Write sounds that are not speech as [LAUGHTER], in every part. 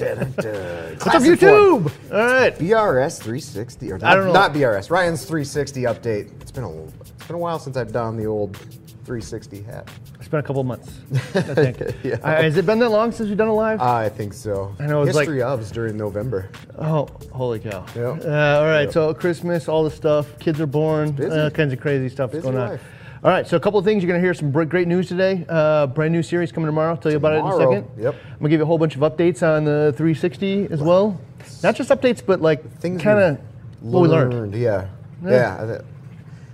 What's What's up, YouTube? All right. BRS 360, or I don't know. not BRS, Ryan's 360 update. It's been a little, it's been a while since I've donned the old 360 hat. It's been a couple months, [LAUGHS] I think. [LAUGHS] Yeah. Uh, has it been that long since we've done a live? I think so. I know, it's like- History ofs during November. oh, holy cow. Yep. Uh, all right, Yep. so Christmas, all the stuff, kids are born, Busy. all kinds of crazy stuff Busy going on. All right, so a couple of things. You're going to hear some great news today. Uh, brand new series coming tomorrow. I'll Tell you about it in a Tomorrow. second. Yep. I'm going to give you a whole bunch of updates on the 360 as well. Not just updates, but like Things kind of what we learned. Yeah. Yeah. Yeah. I There's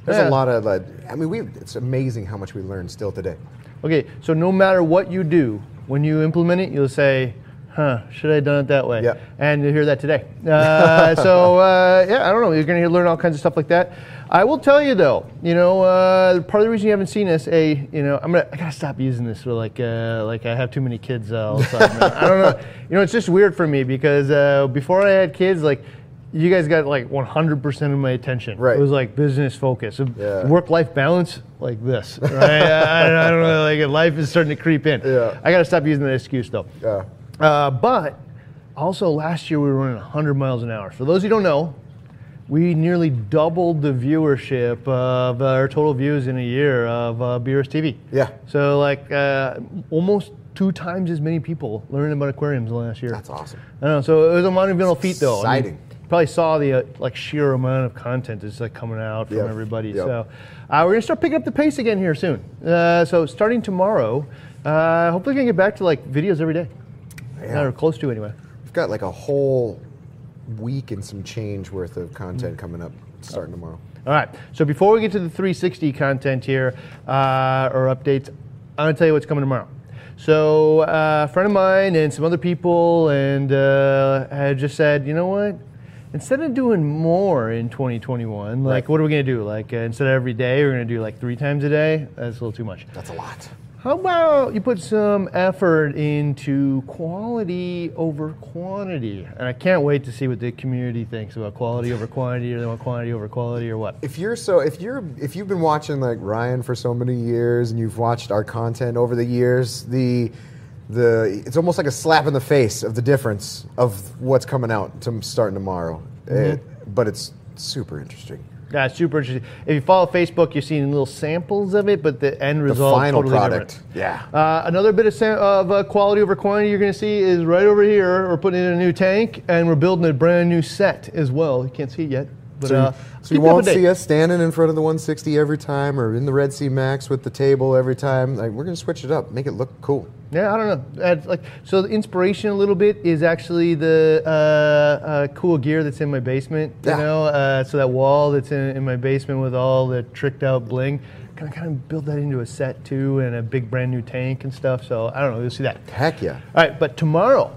Yeah. a lot of like, I mean, we it's amazing how much we learn still today. Okay, so no matter what you do, when you implement it, you'll say, huh, should I have done it that way? Yep. And you'll hear that today. Uh, [LAUGHS] so, uh, yeah, I don't know. You're going to learn all kinds of stuff like that. I will tell you, though, you know, uh, part of the reason you haven't seen this, a, you know, I'm to, I got to stop using this for like, uh, like I have too many kids uh, all the [LAUGHS] time. I don't know. You know, it's just weird for me because uh, before I had kids, like, you guys got like 100% of my attention. Right. It was like business focus. Yeah. Work-life balance, like this. Right? [LAUGHS] I, I don't know. Like life is starting to creep in. Yeah. I got to stop using that excuse though. Yeah. Uh, but also last year we were running 100 miles an hour. For those who don't know, we nearly doubled the viewership of uh, our total views in a year of uh, BRS TV. Yeah. So like uh, almost two times as many people learning about aquariums last year. That's awesome. I know. So it was a monumental feat, though. I mean, Exciting. you probably saw the uh, like sheer amount of content that's like coming out from Yep. everybody. Yep. So uh, we're gonna start picking up the pace again here soon. Uh, so starting tomorrow, uh, hopefully we can get back to like videos every day, Yeah. or close to anyway. We've got like a whole week and some change worth of Mm. content coming up starting tomorrow. All right. So before we get to the 360 content here uh, or updates, I'm gonna tell you what's coming tomorrow. So uh, a friend of mine and some other people and uh, had just said, you know what? Instead of doing more in 2021, like Right. what are we gonna do? Like uh, instead of every day, we're gonna do like three times a day. That's a little too much. That's a lot. How about you put some effort into quality over quantity? And I can't wait to see what the community thinks about quality over quantity, or they want quantity over quality, or what. If you're so, if you're, if you've been watching like Ryan for so many years, and you've watched our content over the years, the, the, it's almost like a slap in the face of the difference of what's coming out to starting tomorrow. Mm-hmm. It- but it's super interesting. Yeah, super interesting. If you follow Facebook, you're seeing little samples of it, but the end result The final totally product, different. yeah. Uh, another bit of, sam- of uh, quality over quantity you're going to see is right over here. We're putting in a new tank, and we're building a brand new set as well. You can't see it yet, but So, uh, you, so you won't see us standing in front of the 160 every time, or in the Red Sea Max with the table every time. Like we're gonna switch it up, make it look cool. Yeah, I don't know. That's like so. The inspiration a little bit is actually the uh, uh, cool gear that's in my basement. You Yeah. know, uh, so that wall that's in, in my basement with all the tricked out bling. Kind of, kind of build that into a set too, and a big brand new tank and stuff. So I don't know. You'll see that. Heck yeah. All right, but tomorrow,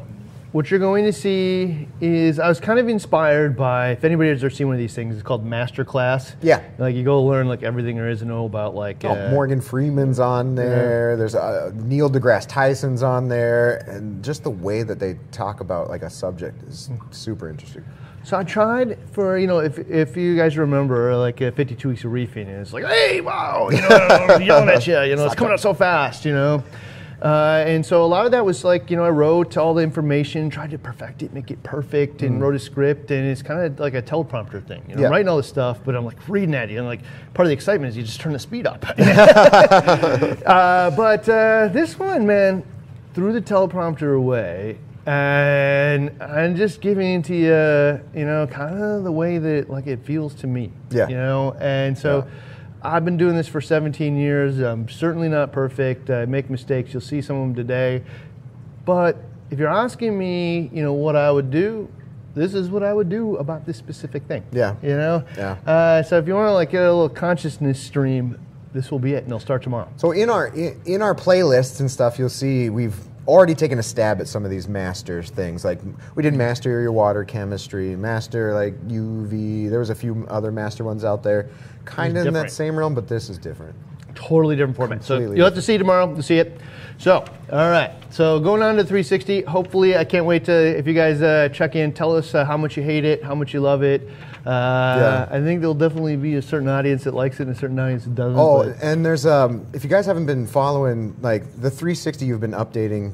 what you're going to see is I was kind of inspired by if anybody has ever seen one of these things, it's called Masterclass. Yeah. Like you go learn like everything there is to know about like Oh, uh, Morgan Freeman's on there. There's uh, Neil deGrasse Tyson's on there, and just the way that they talk about like a subject is super interesting. So I tried for you know if if you guys remember like uh, 52 weeks of reefing and it's like hey wow you know [LAUGHS] yelling at you you know it's coming up so fast you know. Uh, and so a lot of that was like, you know, I wrote all the information, tried to perfect it, make it perfect, and wrote a script. And it's kind of like a teleprompter thing. You know, Yeah. I'm writing all this stuff, but I'm like reading at you. And like part of the excitement is you just turn the speed up. [LAUGHS] [LAUGHS] uh, but uh, this one, man, threw the teleprompter away. And I'm just giving it to you, you know, kind of the way that like it feels to me. Yeah. You know, and so I've been doing this for 17 years. I'm certainly not perfect. I make mistakes. You'll see some of them today. But if you're asking me, you know, what I would do, this is what I would do about this specific thing. Yeah. You know? Yeah. Uh, so if you want to like get a little consciousness stream, this will be it, and it'll start tomorrow. So in our in, in our playlists and stuff, you'll see we've already taken a stab at some of these masters things. Like we did master your water chemistry, master like UV. There was a few other master ones out there, kind of in that same realm, but this is different. Totally different format. So you'll have to see tomorrow to see it. So, all right. So going on to 360. Hopefully, I can't wait to if you guys uh, check in. Tell us uh, how much you hate it, how much you love it. Uh, I think there'll definitely be a certain audience that likes it and a certain audience that doesn't. Oh, but- and there's um, if you guys haven't been following like the 360, you've been updating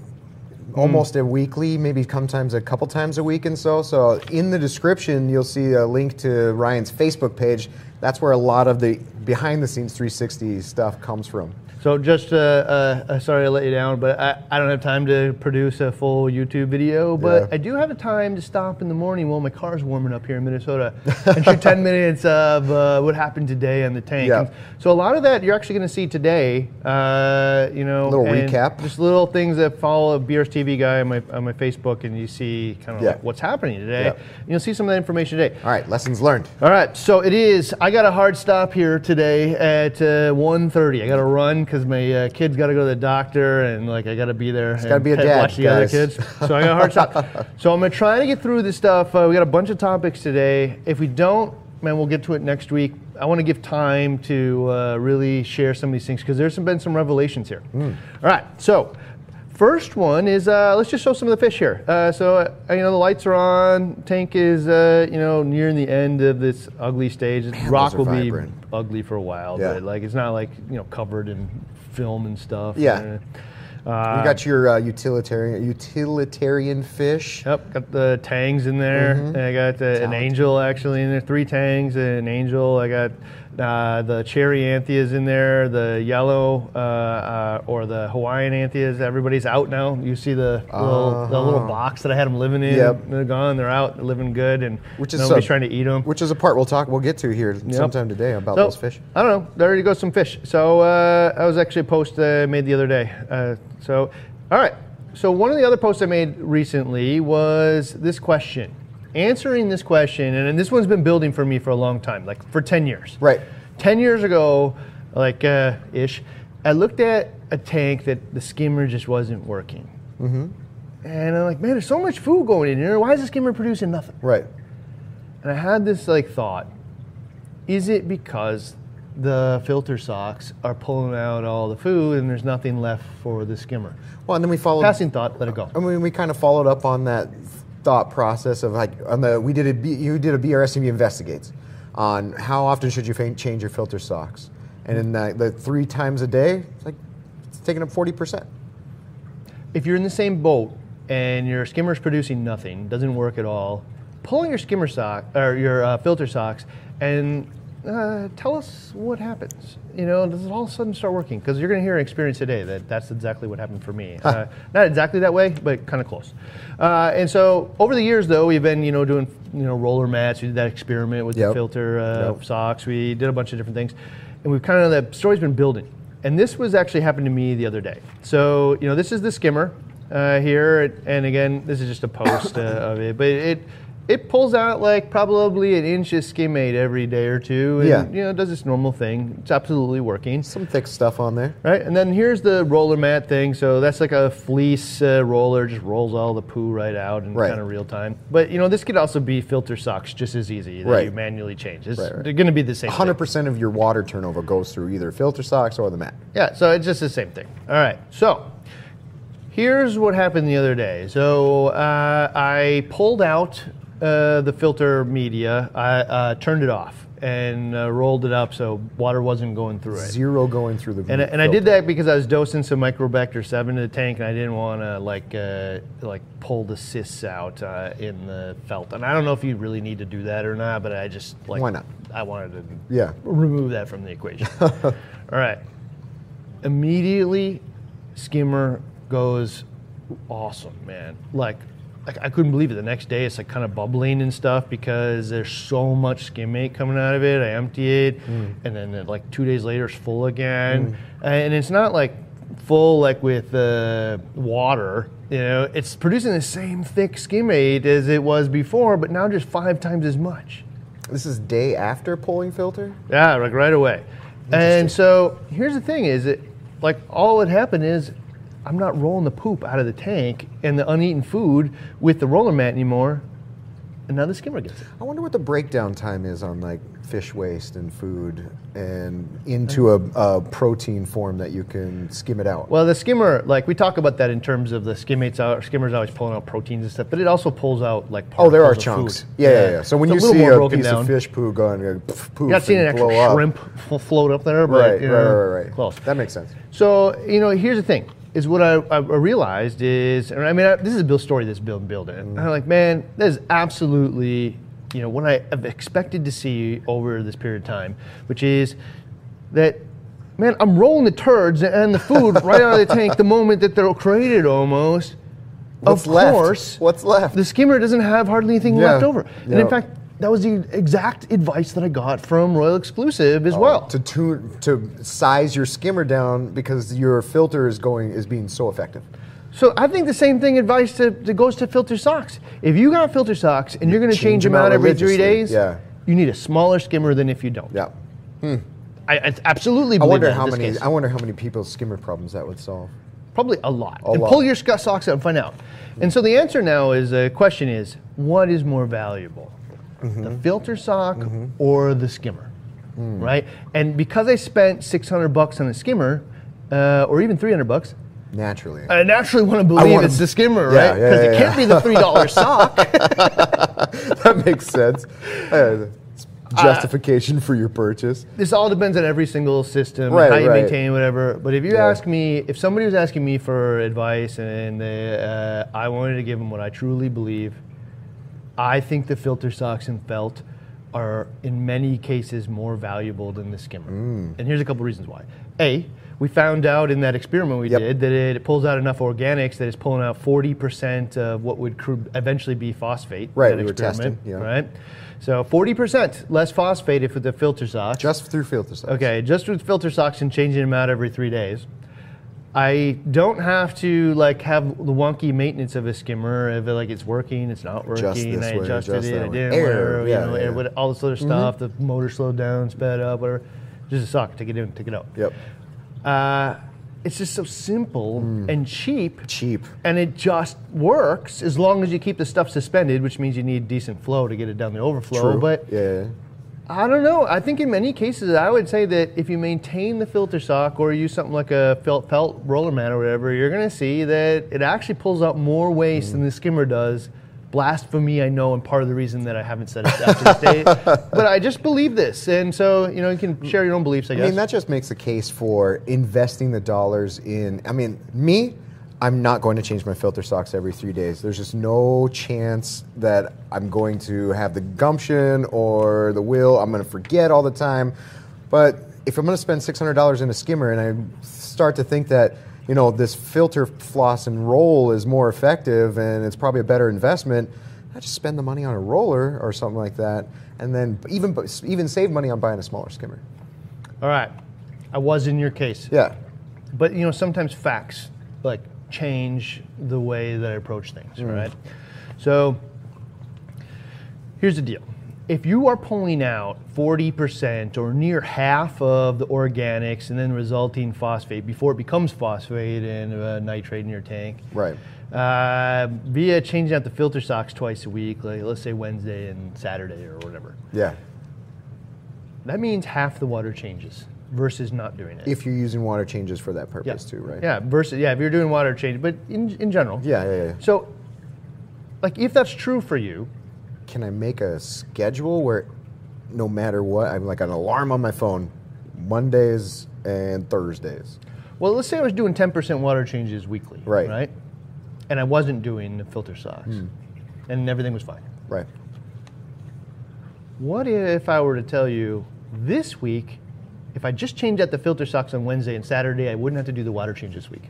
Mm. almost a weekly, maybe sometimes a couple times a week and so. So in the description, you'll see a link to Ryan's Facebook page. That's where a lot of the behind the scenes 360 stuff comes from. So just uh, uh, uh, sorry I let you down, but I, I don't have time to produce a full YouTube video. But Yeah. I do have a time to stop in the morning while my car's warming up here in Minnesota and shoot 10 [LAUGHS] minutes of uh, what happened today on the tank. Yeah. So a lot of that you're actually going to see today. Uh, you know, Little recap. just little things that follow a BRS TV guy on my on my Facebook, and you see kind of Yeah. like what's happening today. You'll see some of that information today. All right, lessons learned. All right, so it is. I got a hard stop here today at uh, 1.30. I got to run because my uh, kid's got to go to the doctor, and like I got to be there. gotta be a dad, Watch the other kids. So I got a hard stop. [LAUGHS] So I'm gonna try to get through this stuff. Uh, we got a bunch of topics today. If we don't, man, we'll get to it next week. I want to give time to uh, really share some of these things because there's some, been some revelations here. Hmm. All right, so. First one is uh, let's just show some of the fish here. Uh, so uh, you know the lights are on. Tank is uh, you know nearing the end of this ugly stage. Rock are will be vibrant. Ugly for a while, Yeah. but like it's not like you know covered in film and stuff. Yeah. Uh, You got your uh, utilitarian utilitarian fish. Yep, got the tangs in there. Mm-hmm. And I got uh, an angel actually in there. Three tangs, and an angel. I got uh, the cherry anthias in there. The yellow uh, uh, or the Hawaiian anthias. Everybody's out now. You see the little, the little box that I had them living in. Uh-huh. Yep. They're gone. They're out. They're living good, and Which is nobody's so- trying to eat them. Which is a part we'll talk. We'll get to here sometime today about So, those fish. I don't know. There already go, some fish. So uh, that was actually a post I made the other day. Uh, so, all right. So one of the other posts I made recently was this question. Answering this question, and, and this one's been building for me for a long time, like for 10 years. Right. 10 years ago, like uh, ish, I looked at a tank that the skimmer just wasn't working. Mm-hmm. And I'm like, man, there's so much food going in here. Why is the skimmer producing nothing? Right. And I had this like thought: Is it because the filter socks are pulling out all the food and there's nothing left for the skimmer? Well, and then we followed. Passing thought, let it go. I mean, we kind of followed up on that thought process of like on the we did a B, you did a BRSME investigates on how often should you change your filter socks, and in that the three times a day, it's like it's taking up forty percent. If you're in the same boat and your skimmer's producing nothing, doesn't work at all, pull your skimmer sock or your uh, filter socks and uh, tell us what happens. You know, does it all of a sudden start working? Because you're going to hear an experience today that that's exactly what happened for me. Uh, not exactly that way, but kind of close. Uh, and so over the years, though, we've been you know doing you know roller mats. We did that experiment with the filter uh, Yep. socks. We did a bunch of different things, and we've kind of the story's been building. And this was actually happened to me the other day. So you know, this is the skimmer uh, here, and again, this is just a post uh, of it, but it it pulls out like probably an inch of skimmate every day or two, and Yeah. you know, it does its normal thing. It's absolutely working. Some thick stuff on there. Right, and then here's the roller mat thing. So that's like a fleece uh, roller, just rolls all the poo right out in Right. kind of real time. But you know, this could also be filter socks just as easy that Right. you manually change. It's Right, right. they're going to be the same. Hundred percent of your water turnover goes through either filter socks or the mat. Yeah, so it's just the same thing. All right, so here's what happened the other day. So uh, I pulled out uh, the filter media, I uh, turned it off, and uh, rolled it up so water wasn't going through it. Zero going through the. And, I- and I did that because I was dosing some Microbacter 7 in the tank, and I didn't want to like uh, like pull the cysts out uh, in the felt. And I don't know if you really need to do that or not, but I just like Why not? I wanted to Yeah. remove that from the equation. [LAUGHS] All right. Immediately, skimmer goes awesome, man. Like, like I couldn't believe it. The next day, it's like kind of bubbling and stuff because there's so much skimmate coming out of it. I empty it, and then uh, like two days later, it's full again. And it's not like full like with uh, water. You know, it's producing the same thick skimmate as it was before, but now just five times as much. This is day after pulling filter. Yeah, like right away. And so here's the thing: is it like all that happened is I'm not rolling the poop out of the tank and the uneaten food with the roller mat anymore. and now the skimmer gets it. I wonder what the breakdown time is on like fish waste and food and into a, a protein form that you can skim it out. Well, the skimmer, like we talk about that in terms of the skimmates out, skimmer's always pulling out proteins and stuff, but it also pulls out like oh, there are of chunks. food. Yeah, yeah, yeah. So when It's you little see more a broken piece down. of fish poo going, uh, poof, poof, You're not seeing an and actual up. shrimp f- float up there, but Right, you right, right, right. close. That makes sense. So you know, here's the thing: is what I, I realized is, and I mean, I, this is a Bill's story that's Bill building. Mm. I'm like, man, that is absolutely, you know, what I have expected to see over this period of time, which is that. Man, I'm rolling the turds and the food [LAUGHS] right out of the tank the moment that they're created almost. What's of left? course, What's left? the skimmer doesn't have hardly anything Yeah. left over. And Yeah. in fact, that was the exact advice that I got from Royal Exclusiv as oh, well. Oh, to tune to size your skimmer down because your filter is going is being so effective. So I think the same thing advice to, that goes to filter socks. If you got filter socks and you're going to Change change them out out every three days, yeah. you need a smaller skimmer than if you don't. Yeah. Hmm. I, I absolutely I wonder how many. case. I wonder how many people's skimmer problems that would solve. Probably a lot. A and lot. pull your socks out and find out. And so the answer now is the question is what is more valuable, Mm-hmm. the filter sock or the skimmer, Mm. right? And because I spent 600 bucks on a skimmer, uh, or even 300 bucks, Naturally. I naturally want to believe it's the skimmer, Yeah, right? Because yeah, it yeah. can't be the three dollar [LAUGHS] sock. that makes sense. Uh, it's justification for your purchase. this all depends on every single system, Right, how you right. maintain whatever. But if you Yeah. ask me, if somebody was asking me for advice and they, uh, I wanted to give them what I truly believe, I think the filter socks and felt are in many cases more valuable than the skimmer. Mm. And here's a couple reasons why. A, we found out in that experiment we Yep. did that it pulls out enough organics that it's pulling out 40% of what would eventually be phosphate. Right, that we were experiment, testing, yeah. Right? So 40% less phosphate if with the filter socks. Just through filter socks. Okay, just with filter socks and changing them out every three days. I don't have to like have the wonky maintenance of a skimmer. If it, like it's working, it's not working. Just this I way, adjusted just it. I didn't. Whatever, yeah, you know, yeah. all this other stuff. The motor slowed down, sped up, whatever. Just a sock. Take it in, take it out. Yep. Uh, it's just so simple Hmm. and cheap. Cheap. And it just works as long as you keep the stuff suspended, which means you need decent flow to get it down the overflow. True. But yeah. I don't know. I think in many cases, I would say that if you maintain the filter sock or use something like a felt felt roller mat or whatever, you're going to see that it actually pulls out more waste than the skimmer does. Blasphemy, I know, and part of the reason that I haven't said it to this day. [LAUGHS] But I just believe this, and so you know, you can share your own beliefs. I guess. I mean, that just makes the case for investing the dollars in. I mean, me, I'm not going to change my filter socks every three days. There's just no chance that I'm going to have the gumption or the will. I'm going to forget all the time. But if I'm going to spend $600 in a skimmer and I start to think that, you know, this filter floss and roll is more effective and it's probably a better investment, I just spend the money on a roller or something like that, and then even even save money on buying a smaller skimmer. All right, I was in your case. Yeah. But you know, sometimes facts like change the way that I approach things, right? So here's the deal. If you are pulling out 40% or near half of the organics and then resulting phosphate before it becomes phosphate and uh, nitrate in your tank, Right. uh, via changing out the filter socks twice a week, like let's say Wednesday and Saturday or whatever, Yeah. that means half the water changes versus not doing it. If you're using water changes for that purpose too, right? Yeah, versus yeah, if you're doing water change, but in in general. Yeah, yeah, yeah. So, like, if that's true for you, Can I make a schedule where no matter what, I'm like an alarm on my phone, Mondays and Thursdays. well, let's say I was doing 10% water changes weekly, Right. Right, and I wasn't doing the filter socks, Hmm. and everything was fine. Right. What if I were to tell you this week, if I just changed out the filter socks on Wednesday and Saturday, I wouldn't have to do the water change this week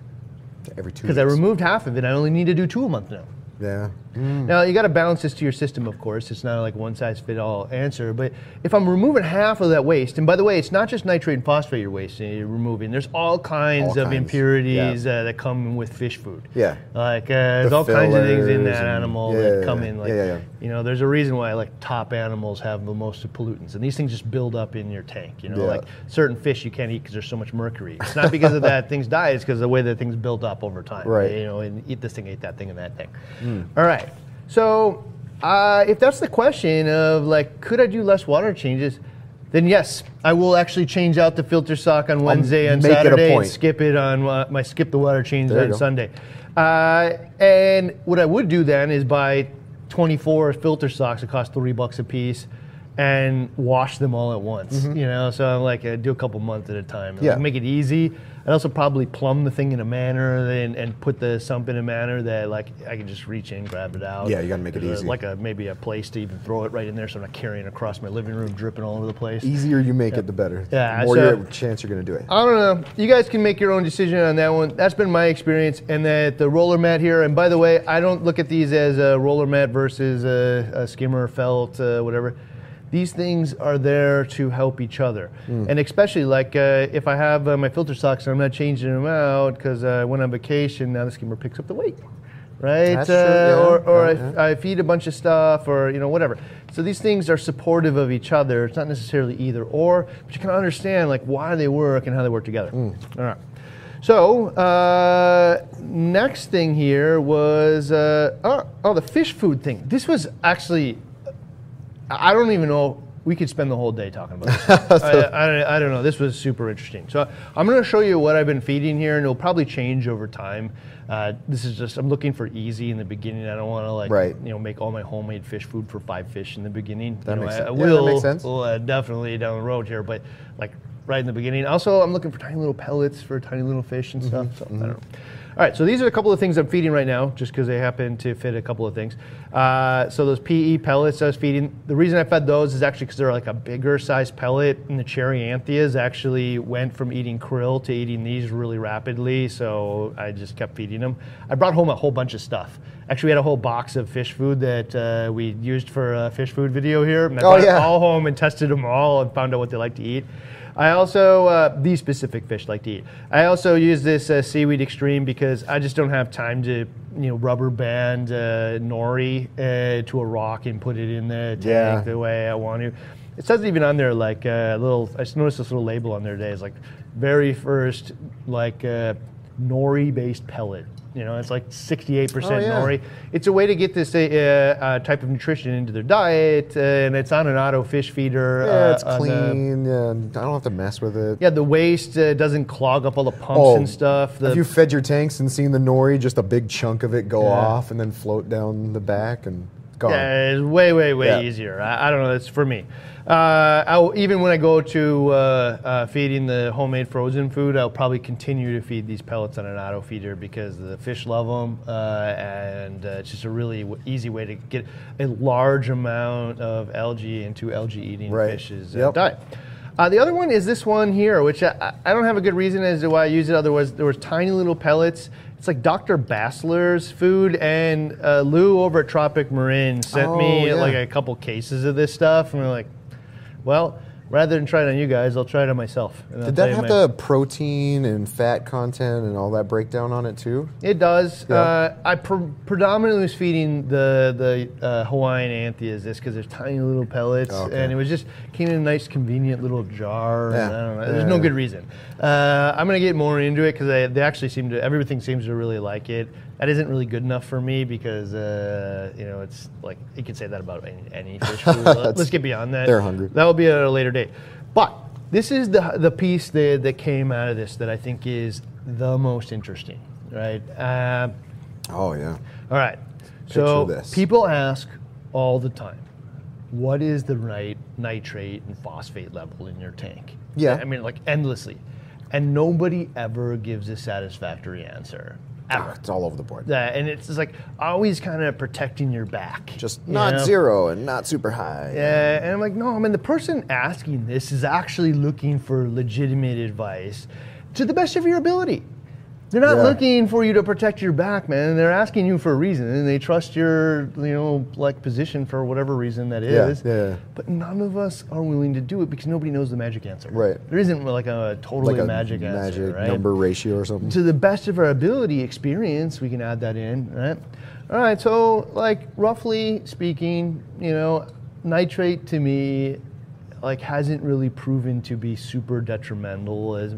Every two because I removed half of it. I only need to do two a month now. Yeah. Now you got to balance this to your system, of course. It's not like one size fit all answer. But if I'm removing half of that waste, and by the way, it's not just nitrate and phosphate you're wasting, you're removing. There's all kinds All of kinds, impurities yeah. uh, that come with fish food. Yeah. like uh, there's all kinds of things in that and- animal yeah, that yeah, come in. Like Yeah, yeah, yeah. you know, there's a reason why like top animals have the most pollutants, and these things just build up in your tank. You know, like certain fish you can't eat because there's so much mercury. It's not because of that [LAUGHS] things die; it's because of the way that things build up over time. Right. You know, and eat this thing, eat that thing, and that thing. All right. So Uh, if that's the question of like, could I do less water changes? Then yes, I will actually change out the filter sock on Wednesday and make it a Saturday and point. skip it on uh, my skip the water change There you on go. Sunday. Uh, and what I would do then is buy 24 filter socks that cost three bucks a piece and wash them all at once. You know, so I'm like, do a couple months at a time. Mm-hmm. Yeah. Like, make it easy. I'd also probably plumb the thing in a manner and, and put the sump in a manner that like I can just reach in, grab it out. Yeah, you gotta make it Uh, easy. Like a maybe a place to even throw it right in there, so I'm not carrying across my living room, dripping all over the place. Easier you make it, the better. Yeah, the more so- your chance you're going to do it. I don't know. You guys can make your own decision on that one. That's been my experience. And that the roller mat here, and by the way, I don't look at these as a roller mat versus a, a skimmer, felt, uh, whatever. These things are there to help each other. Hmm. And especially like uh, if I have uh, my filter socks and I'm not changing them out because uh, I went on vacation, now the skimmer picks up the weight. Right? True, Uh, yeah, Or, or yeah, I, I feed a bunch of stuff or you know whatever so these things are supportive of each other it's not necessarily either or but you can understand like why they work and how they work together Mm. all right so uh, next thing here was uh, oh, oh the fish food thing this was actually I don't even know. We could spend the whole day talking about this. [LAUGHS] I, I, I don't know. This was super interesting. So I'm going to show you what I've been feeding here, and it'll probably change over time. Uh, this is just I'm looking for easy in the beginning. I don't want to like Right. you know make all my homemade fish food for five fish in the beginning. That you know, makes I, sense. I Yeah, that will makes sense. will, uh, definitely down the road here, but like right in the beginning. Also, I'm looking for tiny little pellets for tiny little fish and stuff. Mm-hmm. I don't know. All right, so these are a couple of things I'm feeding right now, just because they happen to fit a couple of things. Uh, so those PE pellets I was feeding. The reason I fed those is actually because they're like a bigger size pellet, and the cherry anthias actually went from eating krill to eating these really rapidly. So I just kept feeding them. I brought home a whole bunch of stuff. Actually, we had a whole box of fish food that uh, we used for a fish food video here. And I Oh, brought yeah. all home and tested them all and found out what they like to eat. I also, uh, these specific fish like to eat. I also use this uh, Seaweed Extreme because I just don't have time to, you know, rubber band uh, nori uh, to a rock and put it in the tank Yeah. the way I want to. It says even on there like a little. I just noticed this little label on there today. It's like very first like uh, nori based pellet. You know, it's like 68% Oh, yeah. nori. It's a way to get this uh, uh, type of nutrition into their diet, uh, and it's on an auto fish feeder. Yeah, uh, it's clean. yeah, I don't have to mess with it. yeah, the waste uh, doesn't clog up all the pumps Oh, and stuff. The, Have you fed your tanks and seen the nori, just a big chunk of it go Yeah. off and then float down the back and gone? yeah, it's way, way, way Yeah. easier. I, I don't know. That's for me. Uh, I'll, even when I go to uh, uh, feeding the homemade frozen food, I'll probably continue to feed these pellets on an auto feeder because the fish love them, uh, and uh, it's just a really w- easy way to get a large amount of algae into algae eating Right. fish's Yep. diet. Uh, the other one is this one here, which I, I don't have a good reason as to why I use it. Otherwise, there was tiny little pellets. It's like Dr. Bassleer's food, and uh, Lou over at Tropic Marin sent Oh, me yeah. like a couple cases of this stuff, and we're like, well, rather than try it on you guys, I'll try it on myself. Did that have my- the protein and fat content and all that breakdown on it too? It does. Yeah. Uh, I pre- predominantly was feeding the the uh, Hawaiian Anthias this because there's tiny little pellets, Okay. and it was just came in a nice, convenient little jar. and Yeah. I don't know. Yeah, There's no yeah. good reason. Uh, I'm gonna get more into it because they, they actually seem to everything seems to really like it. That isn't really good enough for me because uh, you know it's like you could say that about any, any [LAUGHS] fish food. Let- Let's get beyond that. They're hungry. That will be at a later date. But this is the the piece that, that came out of this that I think is the most interesting, right? Uh, Oh yeah. all right. So this. people ask all the time, what is the right nitrate and phosphate level in your tank? Yeah. I mean, like endlessly, and nobody ever gives a satisfactory answer. Ah, Ever. it's all over the board. That and it's just like always kind of protecting your back. Just you not know? zero and not super high. Yeah, and I'm like, no, I mean, the person asking this is actually looking for legitimate advice to the best of your ability. They're not Yeah. looking for you to protect your back, man. They're asking you for a reason, and they trust your, you know, like position for whatever reason that is. Yeah, yeah. But none of us are willing to do it because nobody knows the magic answer. Right. There isn't like a totally Like a magic, answer, magic right? number ratio or something. to the best of our ability experience we can add that in right all right so like roughly speaking you know nitrate to me like hasn't really proven to be super detrimental as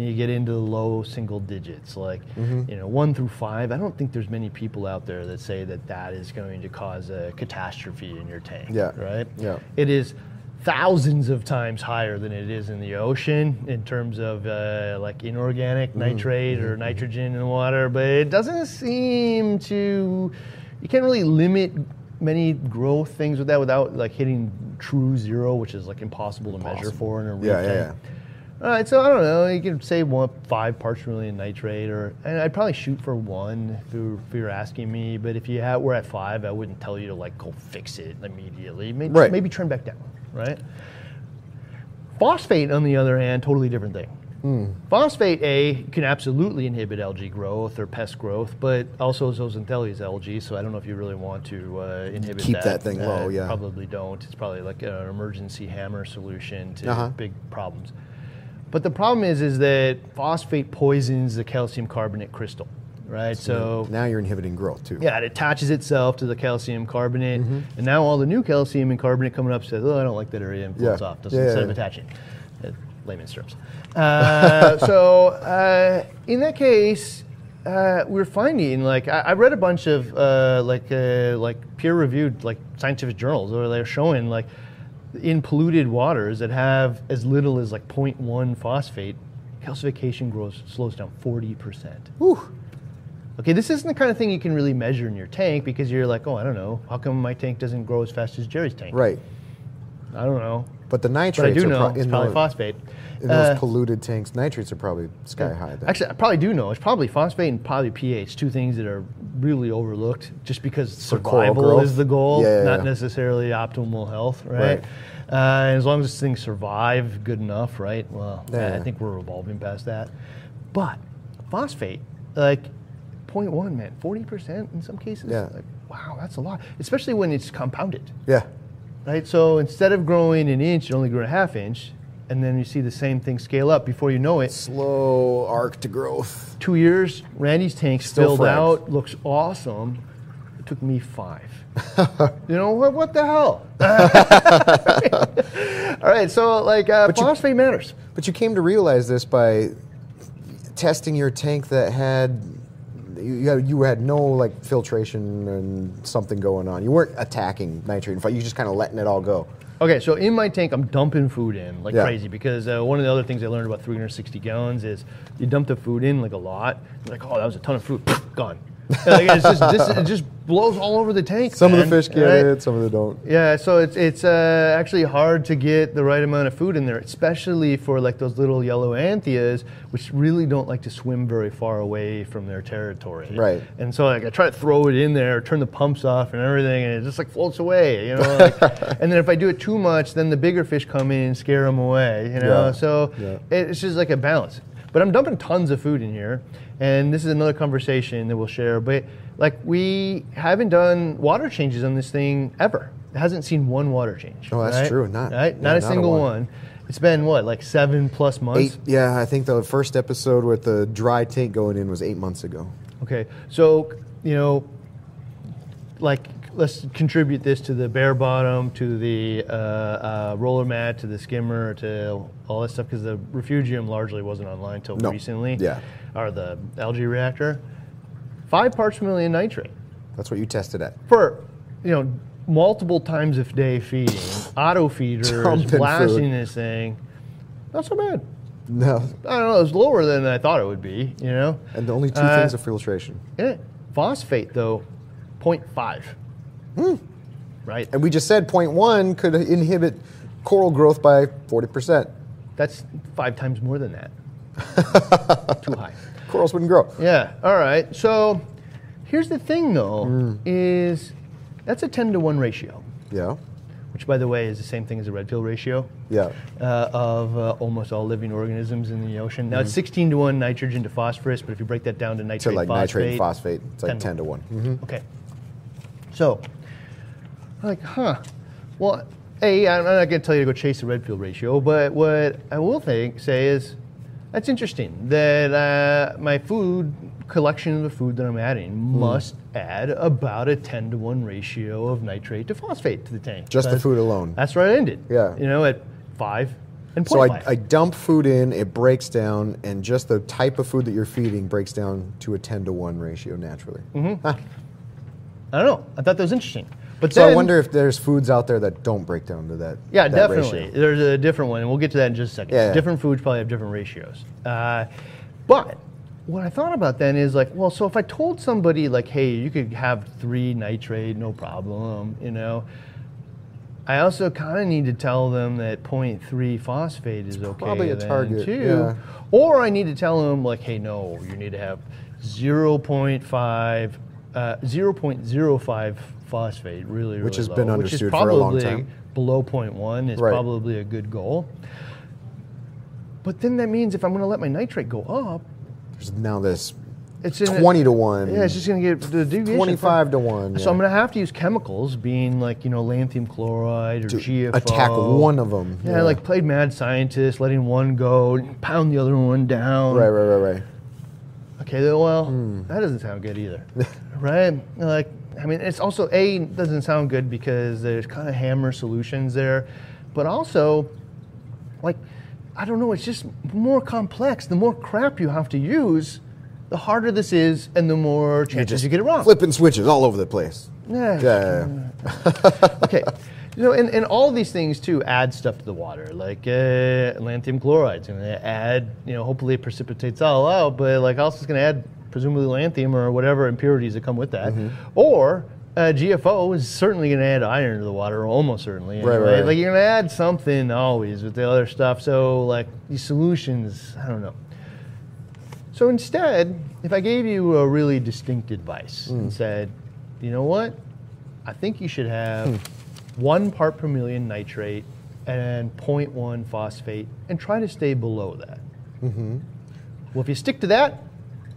and you get into the low single digits, like Mm-hmm. you know one through five. I don't think there's many people out there that say that that is going to cause a catastrophe in your tank. Yeah. Right. Yeah. It is thousands of times higher than it is in the ocean in terms of uh, like inorganic Mm-hmm. nitrate or nitrogen in the water, but it doesn't seem to. You can't really limit many growth things with that without like hitting true zero, which is like impossible to measure for in a real Yeah, yeah, tank. All right, so I don't know. You can say one, five parts per million nitrate, or and I'd probably shoot for one if you if you were asking me. But if you had, were at five, I wouldn't tell you to like go fix it immediately. Maybe, Right. maybe trim back down, right? Phosphate, on the other hand, totally different thing. Hmm. Phosphate A can absolutely inhibit algae growth or pest growth, but also zooxanthellae is algae, so I don't know if you really want to uh, inhibit Keep that thing low, Uh, yeah. Probably don't. It's probably like an emergency hammer solution to Uh-huh. big problems. But the problem is, is that phosphate poisons the calcium carbonate crystal, right? So now you're inhibiting growth too. yeah, it attaches itself to the calcium carbonate, Mm-hmm. and now all the new calcium and carbonate coming up says, "Oh, I don't like that area," and floats Yeah. off doesn't, Yeah, instead yeah, of attaching. Uh, layman's terms. Uh, [LAUGHS] so uh, in that case, uh, we're finding like I, I read a bunch of uh, like uh, like peer-reviewed like scientific journals where they're showing like in polluted waters that have as little as like 0.1 phosphate, calcification grows slows down 40 percent. Whew. Okay, this isn't the kind of thing you can really measure in your tank because you're like, oh, I don't know, how come my tank doesn't grow as fast as Jerry's tank? Right. I don't know, But the but I nitrates do are know pro- it's in, probably those, phosphate. in those Uh, polluted tanks. Nitrates are probably sky high. Then. Actually, I probably do know. It's probably phosphate and probably pH, two things that are really overlooked just because For survival is the goal, Yeah, yeah, not yeah. necessarily optimal health, right? Right. Uh, and as long as things survive good enough, right? Well, I- I think we're evolving past that. But phosphate, like 0.1, man, 40% in some cases. Yeah. Like, wow, that's a lot, especially when it's compounded yeah. Right? So instead of growing an inch, it only grew a half inch, and then you see the same thing scale up. Before you know it, Slow arc to growth. two years, Randy's tank Still filled out, looks awesome. It took me five. [LAUGHS] you know what? What the hell? [LAUGHS] All right, so like uh, But you- phosphate matters. But you came to realize this by testing your tank that had you had, you had no like filtration and something going on. You weren't attacking nitrate. In fact, you just kind of letting it all go. Okay, so in my tank, I'm dumping food in like Yeah. crazy because uh, one of the other things I learned about 360 gallons is you dump the food in like a lot. You're like, oh, that was a ton of food, gone. Like, it's just, this, it just blows all over the tank. Some of the fish get right? it, some of them don't. Yeah, so it's it's uh, actually hard to get the right amount of food in there, especially for like those little yellow anthias, which really don't like to swim very far away from their territory. Right. And so like I try to throw it in there, turn the pumps off and everything, and it just like floats away, you know. Like, [LAUGHS] and then if I do it too much, then the bigger fish come in and scare them away, you know. Yeah, So yeah. it's just like a balance. But I'm dumping tons of food in here, and this is another conversation that we'll share. But like we haven't done water changes on this thing ever. It hasn't seen one water change. Oh, that's right? true. Not- right? yeah, not a not a single one. one. It's been what, like seven plus months? Eight. Yeah, I think the first episode with the dry tank going in was eight months ago. Okay, so you know, like let's contribute this to the bare bottom, to the uh, uh, roller mat, to the skimmer, to all that stuff because the refugium largely wasn't online until No. recently. Yeah. Or the algae reactor. Five parts per million nitrate That's what you tested at. for you know multiple times a day feeding, auto feeders, [LAUGHS] blasting food. this thing. Not so bad. No, I don't know. It was lower than I thought it would be. You know. and the only two Uh, things of filtration. Yeah. Phosphate though, 0.5. Hmm. Right. And we just said point one could inhibit coral growth by forty percent. That's five times more than that. [LAUGHS] Too high. Corals wouldn't grow. Yeah. All right. So here's the thing though, Hmm. is that's a 10 to 1 ratio, Yeah, which by the way is the same thing as a Redfield ratio. yeah. Uh, of uh, almost all living organisms in the ocean. Now Mm-hmm. it's 16 to 1 nitrogen to phosphorus, but if you break that down to To nitrate, like phosphate, nitrate and phosphate, it's like 10 to ten to one. Mhm. Okay. So, like, huh? Well, A, I'm not going to tell you to go chase the Redfield ratio, but what I will think, say is that's interesting that uh, my food collection of the food that I'm adding Hmm. must add about a 10 to 1 ratio of nitrate to phosphate to the tank. Just the food alone. That's where I ended. Yeah. You know, at five, And So I, I dump food in, it breaks down, and just the type of food that you're feeding breaks down to a 10 to 1 ratio naturally. Mm-hmm. Huh. I don't know. I thought that was interesting. But So then, I wonder if there's foods out there that don't break down to that. Yeah, that definitely. ratio. There's a different one, and we'll get to that in just a second. Yeah, yeah. Different foods probably have different ratios. Uh, but what I thought about then is like, well, so if I told somebody like, hey, you could have three nitrate, no problem, you know. I also kind of need to tell them that 0.3 phosphate is okay probably a target, too. yeah. Or I need to tell them like, hey, no, you need to have 0.5, uh, 0.05 phosphate, really, really Which has low, been which is understood for a long time. below 0.1 is Right. probably a good goal. But then that means if I'm going to let my nitrate go up, There's now this it's in a- 20 to 1. yeah, it's just going to get the deviation. 25 to 1. So yeah. I'm going to have to use chemicals, being like you know lanthanum chloride or To GFO. attack one of 'em, Yeah, yeah. like played mad scientist, letting one go, pound the other one down. Right, right, right, right. Okay, well, Hmm. that doesn't sound good either, [LAUGHS] right? Like, I mean, it's also a doesn't sound good because there's kind of hammer solutions there, but also, like, I don't know, it's just more complex. The more crap you have to use, the harder this is, and the more chances you get it wrong. Flipping switches all over the place. Yeah. Yeah, [LAUGHS] okay. You know, and, and all these things too add stuff to the water, like uh, lanthanum chloride's going to add, you know, hopefully it precipitates all out, but like also it's going to add presumably lanthanum or whatever impurities that come with that. Mm-hmm. Or uh, GFO is certainly going to add iron to the water, almost certainly. Right, anyway. right. Like you're going to add something always with the other stuff. So like these solutions, I don't know. So instead, if I gave you a really distinct advice Hmm. and said, you know what, I think you should have Hmm. one part per million nitrate and 0.1 phosphate and try to stay below that. Mm-hmm. Well, if you stick to that,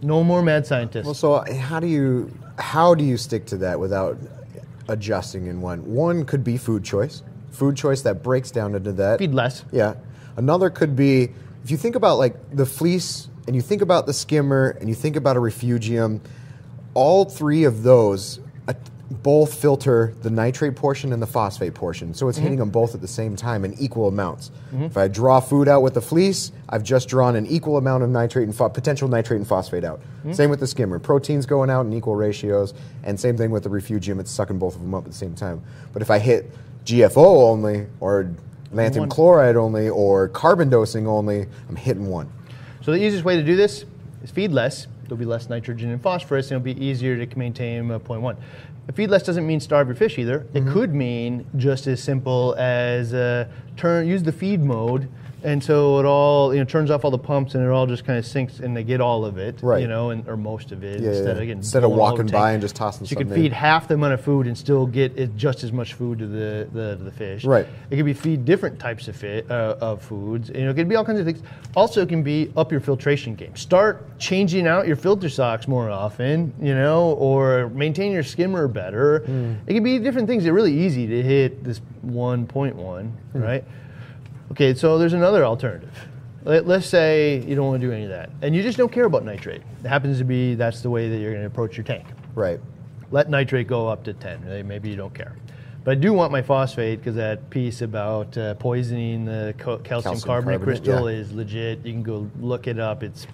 no more mad scientists. Well, so how do you how do you stick to that without adjusting in one? One could be food choice, food choice that breaks down into that. Feed less. Yeah. Another could be if you think about like the fleece and you think about the skimmer and you think about a refugium, all three of those uh, both filter the nitrate portion and the phosphate portion. So it's mm-hmm. hitting them both at the same time in equal amounts. Mm-hmm. If I draw food out with the fleece, I've just drawn an equal amount of nitrate and pho- potential nitrate and phosphate out. Mm-hmm. Same with the skimmer. Protein's going out in equal ratios, and same thing with the refugium. It's sucking both of them up at the same time. But if I hit GFO only, or lanthanum One. chloride only, or carbon dosing only, I'm hitting one. So the easiest way to do this is feed less. There'll be less nitrogen and phosphorus, and it'll be easier to maintain a 0.1. Feed less doesn't mean starve your fish either. Mm-hmm. It could mean just as simple as uh, turn use the feed mode, and so it all you know turns off all the pumps, and it all just kind of sinks, and they get all of it, Right. you know, and, or most of it Yeah, instead yeah. of getting Instead of walking by and just tossing So you can something in. feed half the amount of food and still get it just as much food to the the, the fish. Right. It could be feed different types of fit, uh, of foods. You know, it could be all kinds of things. Also, it can be up your filtration game. Start changing out your filter socks more often. You know, or maintain your skimmer better. It can be different things. They're really easy to hit this 1.1, right? Okay, so there's another alternative. Let, let's say you don't want to do any of that, and you just don't care about nitrate. It happens to be that's the way that you're going to approach your tank Right. let nitrate go up to 10. Maybe- Maybe you don't care. But I do want my phosphate because that piece about uh, poisoning the co- calcium, Calcium carbonate, carbonate, crystal yeah. is legit. You can go look it up. It's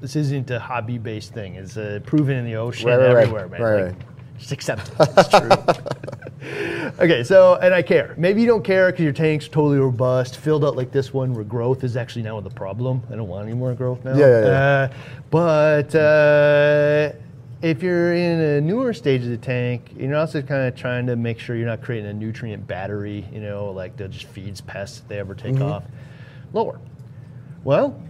this isn't a hobby-based thing. It's uh, proven in the ocean Right, right, right. everywhere, man. Right, Like, right. Just accept it. It's true. [LAUGHS] okay, so and I care. Maybe you don't care because your tank's totally robust, filled out like this one, where growth is actually now the problem. I don't want any more growth now. Yeah, yeah, yeah. Uh, but uh, if you're in a newer stage of the tank, you're also kind of trying to make sure you're not creating a nutrient battery. You know, like that just feeds pests if they ever take Mm-hmm. off. Lower. Well,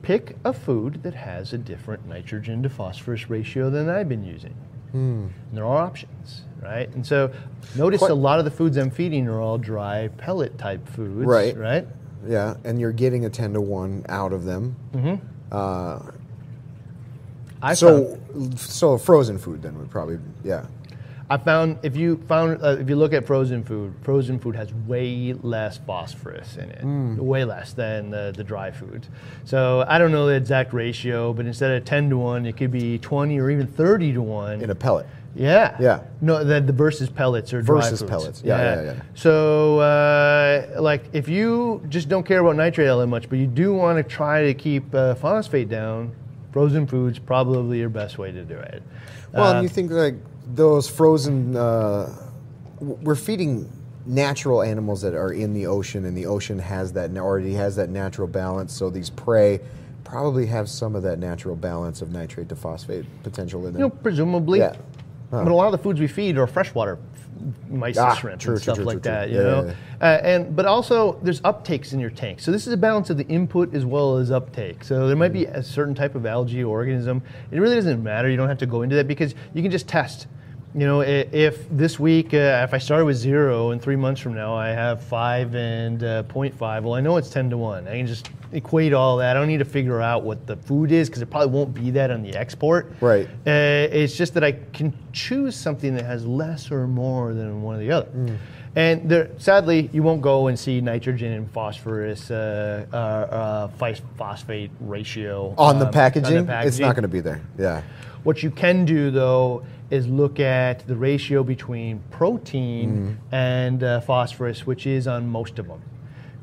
pick a food that has a different nitrogen to phosphorus ratio than I've been using. Hmm. And there are options, right? And so notice Quite- a lot of the foods I'm feeding are all dry pellet type foods, Right. Right. Yeah, and you're getting a 10 to 1 out of them. I so, found, so frozen food then would probably, yeah. I found if you found uh, if you look at frozen food, frozen food has way less phosphorus in it, Hmm. way less than the, the dry foods. So I don't know the exact ratio, but instead of ten to one, it could be twenty or even thirty to one In a pellet. Yeah. Yeah. No, the, the versus pellets or dry Versus pellets. Yeah, yeah, yeah. So, uh, like, if you just don't care about nitrate all that much, but you do want to try to keep uh, phosphate down, frozen foods probably your best way to do it. Well, Uh, and you think like those frozen, uh, we're feeding natural animals that are in the ocean, and the ocean has that already has that natural balance. So these prey probably have some of that natural balance of nitrate to phosphate potential in them. you know, presumably. Yeah. But a lot of the foods we feed are freshwater mice Ah, and shrimp true, and true, stuff true, like that. You Yeah, know, yeah, Uh, and but also there's uptakes in your tank. So this is a balance of the input as well as uptake. So there might be a certain type of algae or organism. It really doesn't matter. You don't have to go into that because you can just test. You know, if this week, uh, if I started with zero and three months from now I have five and uh, 0.5, well, I know it's 10 to 1. I can just equate all that. I don't need to figure out what the food is because it probably won't be that on the export. Right. Uh, it's just that I can choose something that has less or more than one or the other. And there, sadly, you won't go and see nitrogen and phosphorus uh, uh, uh, phosphate ratio on the um, packaging, on the it's not going to be there. Yeah. What you can do though is look at the ratio between protein Mm. and uh, phosphorus, which is on most of them.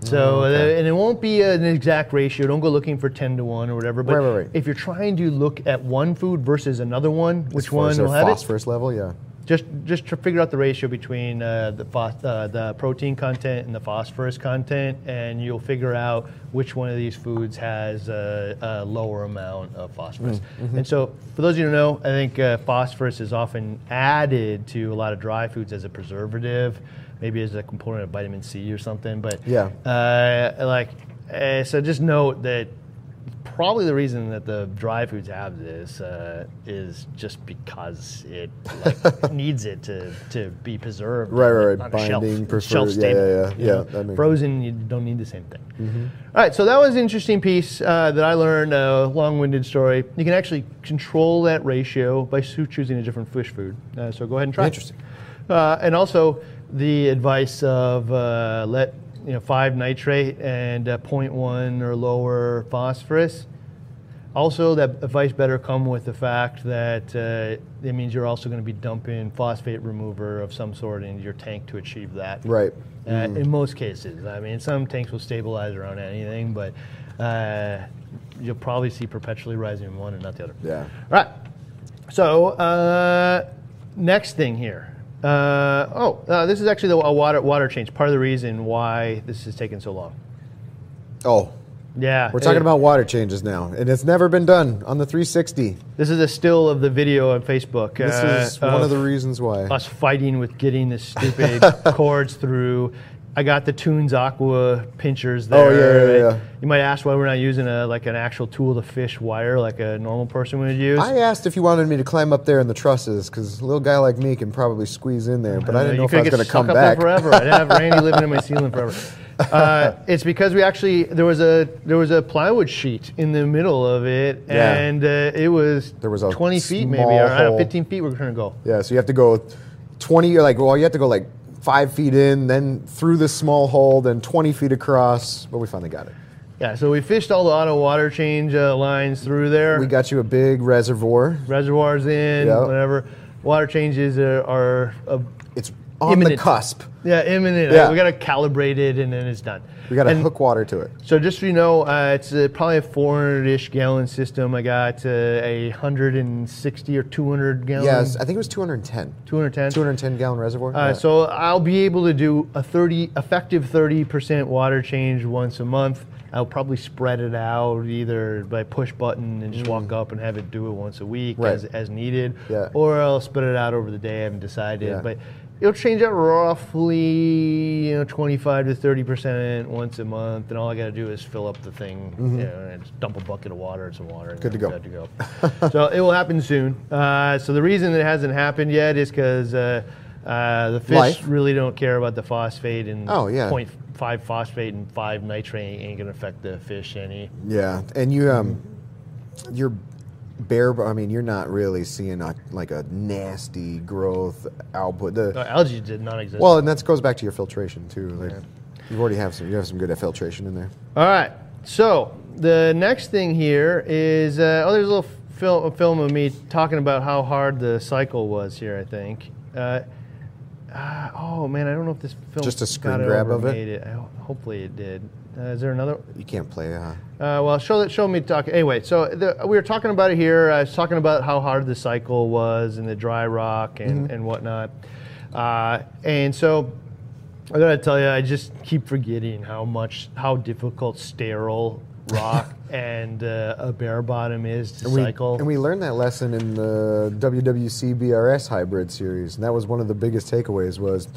So, Oh, okay. uh, and it won't be an exact ratio. Don't go looking for 10 to 1 or whatever. But Right, right, right. if you're trying to look at one food versus another one, which one will have it? phosphorus level? Yeah. Just, just to figure out the ratio between uh, the, uh, the protein content and the phosphorus content, and you'll figure out which one of these foods has a, a lower amount of phosphorus. And so, for those of you who don't know, I think uh, phosphorus is often added to a lot of dry foods as a preservative, maybe as a component of vitamin C or something. But Yeah. uh, like, uh, so just note that probably the reason that the dry foods have this uh, is just because it like, [LAUGHS] needs it to, to be preserved. Right, right, right. on a shelf. Shelf yeah, stable. yeah, yeah. Yeah, know. that makes- Mm-hmm. Frozen, you don't need the same thing. All right, so that was an interesting piece uh, that I learned. A long-winded story. You can actually control that ratio by choosing a different fish food. Uh, so go ahead and try. it. Interesting. Uh, and also the advice of uh, let you know five nitrate and uh, 0.1 or lower phosphorus. Also, that advice better come with the fact that uh, it means you're also going to be dumping phosphate remover of some sort into your tank to achieve that. Right. Uh, In most cases, I mean, some tanks will stabilize around anything, but uh, you'll probably see perpetually rising one and not the other. Yeah. All right. So uh, next thing here. Uh, oh, uh, this is actually the, a water water change. Part of the reason why this has taken so long. Oh, Yeah, we're talking it- about water changes now, and it's never been done on the 360. This is a still of the video on Facebook. This uh, is one of the reasons why. us fighting with getting the stupid [LAUGHS] cords through. I got the Tunze Aqua pinchers there. Oh, yeah, yeah, yeah. You might ask why we're not using a like an actual tool to fish wire like a normal person would use. I asked if you wanted me to climb up there in the trusses because a little guy like me can probably squeeze in there, but I didn't know you if I was going to come up there back. forever. I'd have Randy [LAUGHS] living in my ceiling forever. Uh, it's because we actually there was a there was a plywood sheet in the middle of it, Yeah. and uh, it was There was a 20 feet maybe, or I know, 15 feet. We're trying to go. Yeah, so you have to go 20, you're like, well, you have to go like five feet in, then through this small hole, then 20 feet across, but we finally got it. Yeah, so we fished all the auto water change uh, lines through there. We got you a big reservoir. reservoirs in, Yeah. whatever. Water changes are, are It's on Imminent. the cusp. yeah imminent. Yeah. We got to calibrate it and then it's done. We got to hook water to it. So just so you know, uh, it's uh, probably a 400-ish gallon system. I got uh, a 160 or 200 gallon. Yes, I think it was 210. 210. 210 gallon reservoir. Uh, Yeah. So I'll be able to do a 30 effective 30% water change once a month. I'll probably spread it out either by push button and just walk up and have it do it once a week Mm. Right. as, as needed, Yeah. or I'll spread it out over the day. I haven't decided, Yeah. but it'll change out roughly you know 25 to 30 percent once a month, and all I got to do is fill up the thing, you know, and just dump a bucket of water and some water. And Mm-hmm. Good to go. Good to go. [LAUGHS] so it will happen soon. Uh, so the reason it hasn't happened yet is because uh, uh, the fish Life. really don't care about the phosphate and Oh, yeah. 0.5 phosphate and 5 nitrate ain't gonna affect the fish any. yeah, and you um, you're bare. I mean, you're not really seeing a, like a nasty growth output. The No, algae did not exist. well, and that goes back to your filtration too. Like, you already have some. You have some good filtration in there. All right. So the next thing here is uh, oh, there's a little film a film of me talking about how hard the cycle was here. I think. Uh, uh, oh man, I don't know if this film Just a screen grab of it? it. I hopefully it did. Uh, is there another? You can't play. Uh, Uh, well, show that. Show me talk. Anyway, so the, we were talking about it here. I was talking about how hard the cycle was and the dry rock and, Mm-hmm. and whatnot. Uh, and so I gotta tell you, I just keep forgetting how much how difficult sterile rock [LAUGHS] and uh, a bare bottom is to and we, cycle. and we learned that lesson in the WWC BRS hybrid series, and that was one of the biggest takeaways. Was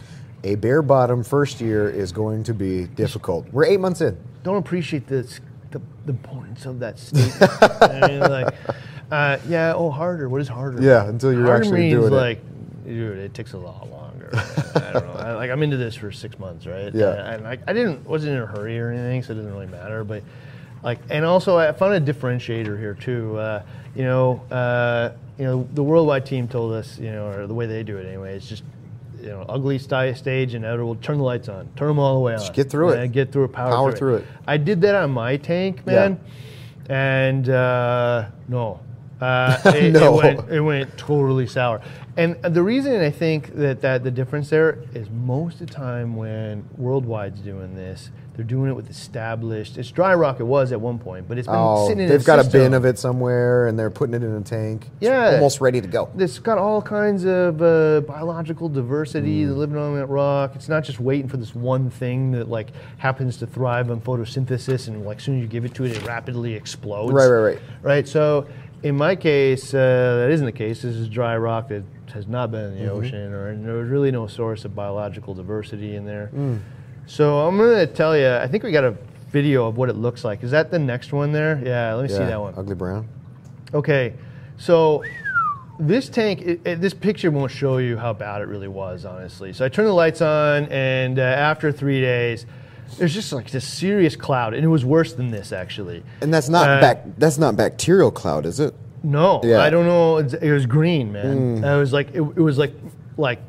a bare bottom first year is going to be difficult. We're eight months in. don't appreciate this, the, the importance of that statement. I mean, [LAUGHS] like, uh, yeah, oh, harder. What is harder? Yeah, until you're harder actually means doing it. like, dude, it takes a lot longer. I don't know. I, like, I'm into this for six months, right? Yeah. And I, I didn't wasn't in a hurry or anything, so it doesn't really matter. But like, and also I found a differentiator here too. Uh, you know, uh, you know, the worldwide team told us, you know, or the way they do it anyway, is just. You know, ugly sti- stage and. We'll turn the lights on. Turn them all the way on. get through it. Get through it. Power, Power through, through it. it. I did that on my tank, man, and uh, no, uh, [LAUGHS] it, No. it, went, it went totally sour. And the reason I think that, that the difference there is most of the time when Worldwide's doing this, they're doing it with established. It's dry rock. It was at one point, but it's been Oh, sitting in they've got a bin of it somewhere, and they're putting it in a tank. It's Yeah. almost ready to go. It's got all kinds of uh, biological diversity Mm. living on that rock. It's not just waiting for this one thing that like happens to thrive on photosynthesis, and like soon as you give it to it, it rapidly explodes. Right, right, right. Right. So in my case, uh, that isn't the case. This is dry rock that has not been in the Mm-hmm. ocean, or and there was really no source of biological diversity in there. Mm. So I'm going to tell you. I think we got a video of what it looks like. Is that the next one there? Yeah. Let me see that one. Ugly brown. Okay, so this tank, it, it- this picture won't show you how bad it really was, honestly. So I turned the lights on, and uh, after three days, there's just like this serious cloud, and it was worse than this actually. And that's not Uh, bac- That's not bacterial cloud, is it? No, Yeah. I don't know. It was green, man. I was like, it, it was like, like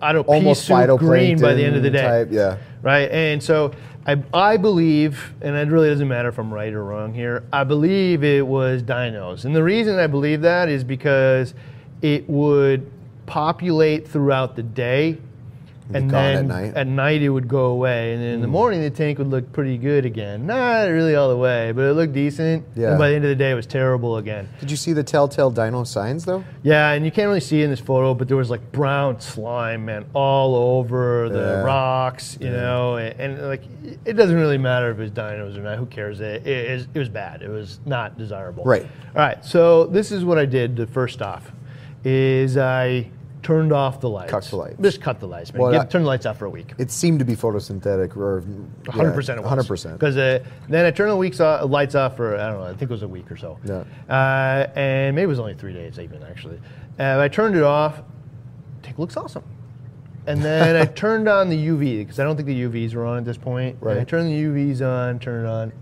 I don't know, Almost soup green by the end of the phytoplankton day Type, yeah. right? And so I, I believe, and it really doesn't matter if I'm right or wrong here, I believe it was dinos. And the reason I believe that is because it would populate throughout the day. And gone at then night. night it would go away, and then in Mm. the morning the tank would look pretty good again. Not really all the way, but it looked decent. Yeah. And by the end of the day, it was terrible again. Did you see the telltale dino signs though? Yeah, and you can't really see in this photo, but there was like brown slime, man, all over the Yeah. rocks, you know, and, and, like it doesn't really matter if it's dinos or not. Who cares? It, it, is- it was bad. It was not desirable. Right. All right. So this is what I did. The first off is I turned off the lights. Cut the lights. Just cut the lights, man. Well, Get- I- turn the lights off for a week. It seemed to be photosynthetic, or hundred percent. Hundred percent. Because uh, then I turned the weeks off, lights off for I don't know. I think it was a week or so. Yeah. Uh, and maybe it was only three days even actually. And I turned it off. Tank looks awesome. And then I [LAUGHS] turned on the UV because I don't think the UVs were on at this point. And I Right. turned the UVs on, turned it on,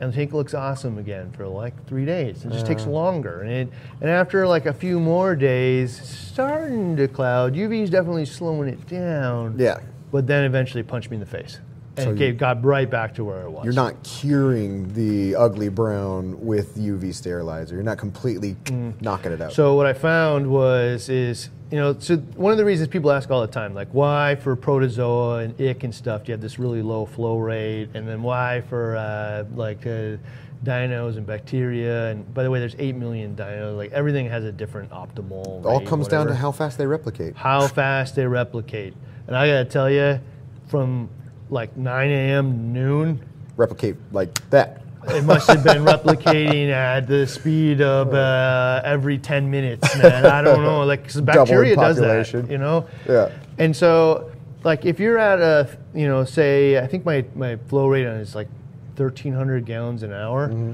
and the tank looks awesome again for like three days. It just takes longer, and it, and after like a few more days, starting to cloud. UV is definitely slowing it down. Yeah. But then eventually punched me in the face. And So it gave, got right back to where it was. You're not curing the ugly brown with UV sterilizer. You're not completely knocking it out. Mm. So what I found was is you know so one of the reasons people ask all the time like why for protozoa and ick and stuff do you have this really low flow rate and then why for uh, like uh, dinos and bacteria and by the way there's 8 million dinos like everything has a different optimal it all rate, comes down to how fast they replicate. how fast they replicate and I gotta tell you from like 9 a.m. noon Replicate like that. it must have been replicating at the speed of [LAUGHS] uh, every 10 minutes, man. I don't know. Like, 'cause [LAUGHS] bacteria does that, you know? Yeah. And so, like, if you're at a, you know, say, I think my, my flow rate on is like 1,300 gallons an hour. Mm-hmm.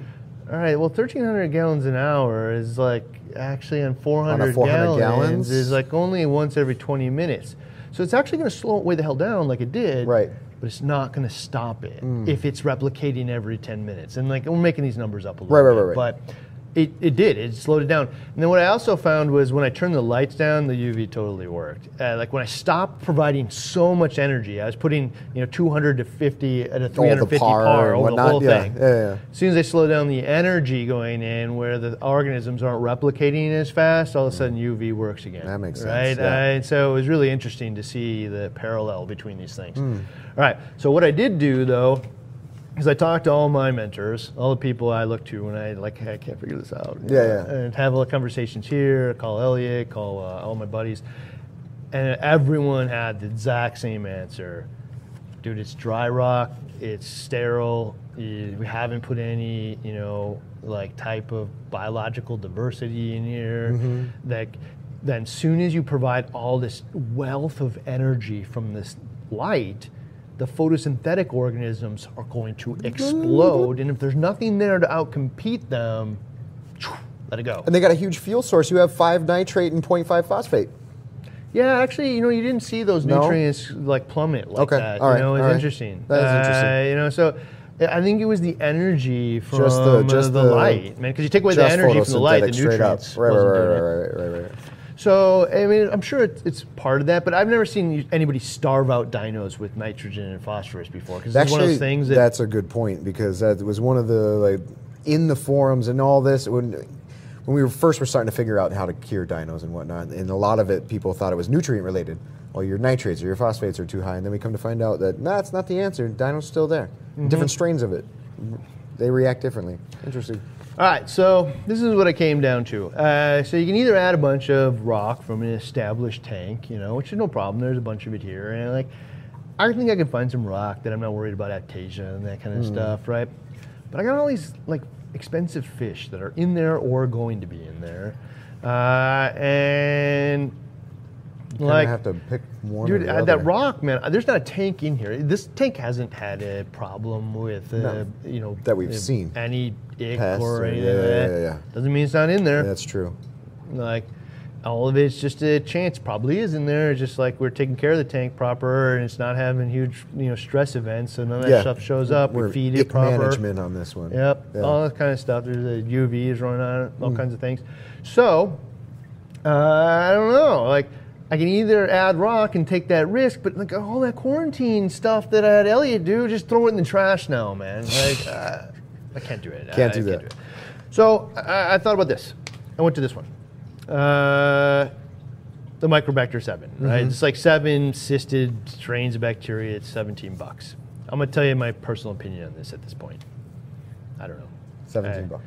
All right, well, 1,300 gallons an hour is like actually on 400, 400 gallons, gallons? is like only once every 20 minutes. So it's actually going to slow it way the hell down like it did. Right. But it's not going to stop it Mm. if it's replicating every 10 minutes. And like we're making these numbers up a little Right, right, bit. right, right. But It, it did. It slowed it down. And then what I also found was when I turned the lights down, the UV totally worked. Uh, like when I stopped providing so much energy, I was putting you know 200 to 50 at a 350 par par, over the whole Yeah, thing. yeah, yeah. As soon as I slow down the energy going in, where the organisms aren't replicating as fast, all of a sudden UV works again. That makes right? sense, yeah. Uh, and so it was really interesting to see the parallel between these things. Hmm. All right. So what I did do though is I talked to all my mentors, all the people I look to when I like, hey, I can't figure this out. Yeah, yeah. And have little conversations here. Call Elliot. Call uh, all my buddies, and everyone had the exact same answer. Dude, it's dry rock. It's sterile. We haven't put any, you know, like type of biological diversity in here. Mm-hmm. That then, soon as you provide all this wealth of energy from this light, the photosynthetic organisms are going to explode. And if there's nothing there to outcompete them, [TSK] let it go. And they got a huge fuel source. You have five nitrate and 0.5 phosphate. Yeah, actually, you know, you didn't see those No? nutrients like plummet like Okay, that. all right, you know, it's all right. interesting. That is interesting. Uh, you know, so I think it was the energy from Just the- uh, just the, the- light, man. Because you take away the energy from the light, the nutrients. Right, right, wasn't right, right, right, right, right. So I mean, I'm sure it's, it's part of that, but I've never seen anybody starve out dinos with nitrogen and phosphorus before. Because it's one of those things that that's a good point because that was one of the like in the forums and all this when when we were first were starting to figure out how to cure dinos and whatnot, and a lot of it people thought it was nutrient related. Well, your nitrates or your phosphates are too high, and then we come to find out that that's not the answer. Dino's still there. Mm-hmm. Different strains of it, they react differently. Interesting. All right, so this is what I came down to. Uh, so you can either add a bunch of rock from an established tank, you know, which is no problem. There's a bunch of it here, and like, I think I can find some rock that I'm not worried about aptasia and that kind of stuff, right? But I got all these like expensive fish that are in there or going to be in there, uh, and Like have to pick one. Dude, uh, that rock, man. uh, There's not a tank in here. This tank hasn't had a problem with, uh, No. you know, That we've uh, seen. any ick Pests or anything. yeah, that. yeah, yeah. Doesn't mean it's not in there. That's true. Like, all of it's just a chance. Probably is in there. It's just like we're taking care of the tank proper, and it's not having huge, you know, stress events. So none of that Yeah. stuff shows up. We're we feed it proper. management on this one. Yep, Yeah. all that kind of stuff. There's a UVs running on it, all kinds of things. So, uh, I don't know. Like, I can either add rock and take that risk, but like all that quarantine stuff that I had Elliot do, just throw it in the trash now, man. Like, uh, I can't do it. Can't I do that. it. So I, I thought about this. I went to this one. Uh, the Microbacter 7, right? Mm-hmm. It's like seven cysted strains of bacteria. It's 17 bucks. I'm going to tell you my personal opinion on this at this point. I don't know. Seventeen Uh, bucks.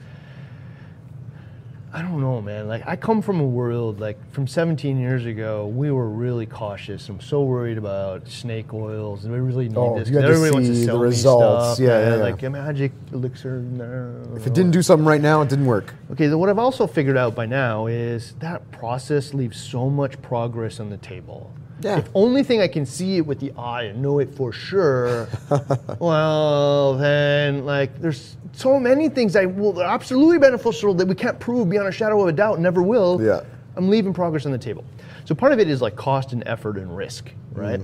I don't know, man. Like I come from a world like from 17 years ago, we were really cautious. I'm so worried about snake oils, and we really need Oh, this. you 'cause had to everybody wants to see the sell me results. stuff. Yeah, yeah, yeah. Like a magic elixir. No. If it didn't do something right now, it didn't work. Okay, then what I've also figured out by now is that process leaves so much progress on the table. Yeah. If only thing I can see it with the eye and know it for sure, [LAUGHS] well, then like there's so many things that will absolutely beneficial that we can't prove beyond a shadow of a doubt, never will. Yeah. I'm leaving progress on the table. So part of it is like cost and effort and risk, right?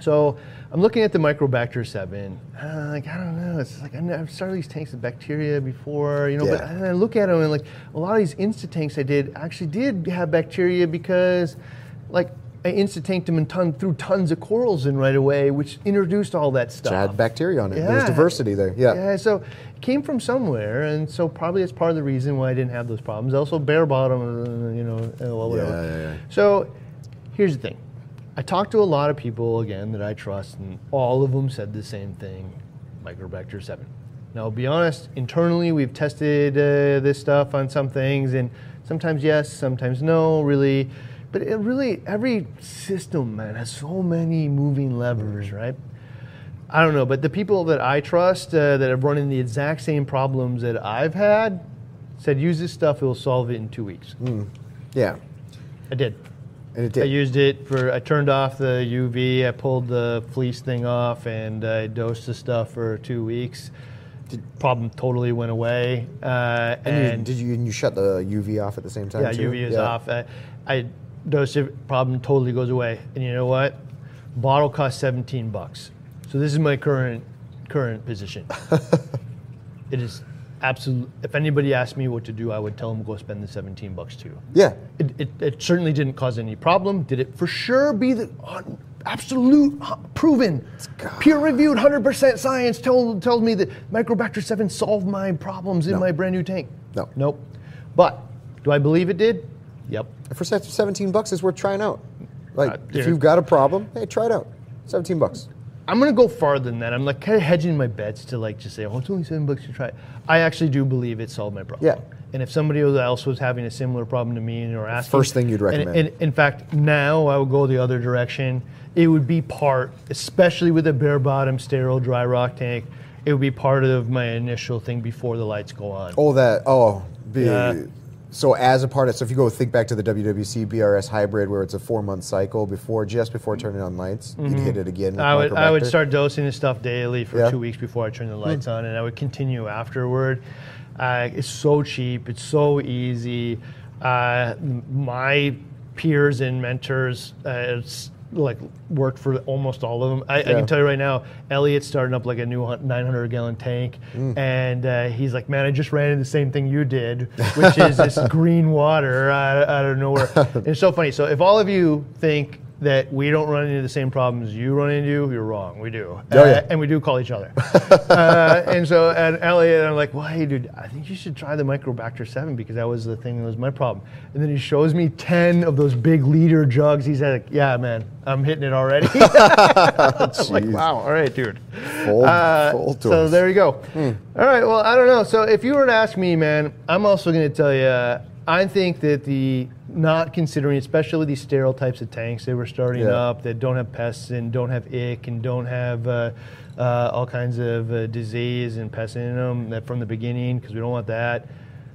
So I'm looking at the Microbacter 7. Uh, like, I don't know. It's like I I've started these tanks of bacteria before, you know, but Yeah. and I look at them and like a lot of these Insta tanks I did actually did have bacteria because like I Insta tanked them and ton, threw tons of corals in right away, which introduced all that stuff. It had bacteria on it. There was diversity there. Yeah. Yeah, so it came from somewhere, and so probably it's part of the reason why I didn't have those problems. Also, bare bottom, you know, uh, whatever. Yeah, yeah, yeah. So here's the thing. I talked to a lot of people again that I trust, and all of them said the same thing: Microbacter seven. Now, I'll be honest. Internally, we've tested uh, this stuff on some things, and sometimes yes, sometimes no. Really, but it really every system, man, has so many moving levers, right? I don't know, but the people that I trust uh, that have run into the exact same problems that I've had said use this stuff; it will solve it in two weeks. Yeah. I did. And it did. I used it for. I turned off the UV. I pulled the fleece thing off, and I dosed the stuff for two weeks. The problem totally went away. Uh, and, you, did you and you shut the UV off at the same time yeah, too? UV is Yeah. off. I, I dosed it. Problem totally goes away. And you know what? Bottle costs 17 bucks. So this is my current current position. [LAUGHS] it is absolutely. If anybody asked me what to do, I would tell them go spend the 17 bucks too. Yeah. It, it, it certainly didn't cause any problem. Did it for sure be the uh, absolute uh, proven, peer-reviewed, 100% science told tells me that Microbacter 7 solved my problems in No. my brand new tank? No. Nope. But do I believe it did? For 17 bucks is worth trying out. Like, Uh, if you've got a problem, hey, try it out. 17 bucks. I'm gonna go farther than that. I'm like kind of hedging my bets to like just say, oh, it's only seven bucks to try. it. I actually do believe it solved my problem. Yeah. And if somebody else was having a similar problem to me and or asking, First thing you'd and- recommend. And, in fact, now I would go the other direction. It would be part, especially with a bare bottom sterile dry rock tank. It would be part of my initial thing before the lights go on. Oh, that. Oh, be, Yeah. So as a part of. So if you go think back to the WWC BRS hybrid, where it's a four month cycle before, just before turning on lights, you'd hit it again. Mm-hmm. I would, I would start dosing this stuff daily for Yeah. two weeks before I turn the lights on, and I would continue afterward. Uh, it's so cheap, it's so easy. Uh, my peers and mentors, uh, it's like worked for almost all of them. I, I can tell you right now, Elliot's starting up like a new 900 gallon tank, Mm. and uh, he's like, "Man, I just ran into the same thing you did, which is this [LAUGHS] green water out, out of nowhere." [LAUGHS] It's so funny. So if all of you think that we don't run into the same problems you run into, you're wrong. We do, Oh, yeah. Uh, and we do call each other. [LAUGHS] uh, and so, and Elliot, I'm like, well, hey, dude, I think you should try the Microbacter 7 because that was the thing that was my problem. And then he shows me 10 of those big liter jugs. He's like, yeah, man, I'm hitting it already. [LAUGHS] I'm like, wow, all right, dude. Full, Uh, full so there you go. All right. Well, I don't know. So if you were to ask me, man, I'm also going to tell you. I think that the not considering, especially these sterile types of tanks they were starting Yeah. up that don't have pests and don't have ick and don't have uh, uh, all kinds of uh, disease and pests in them that from the beginning because we don't want that.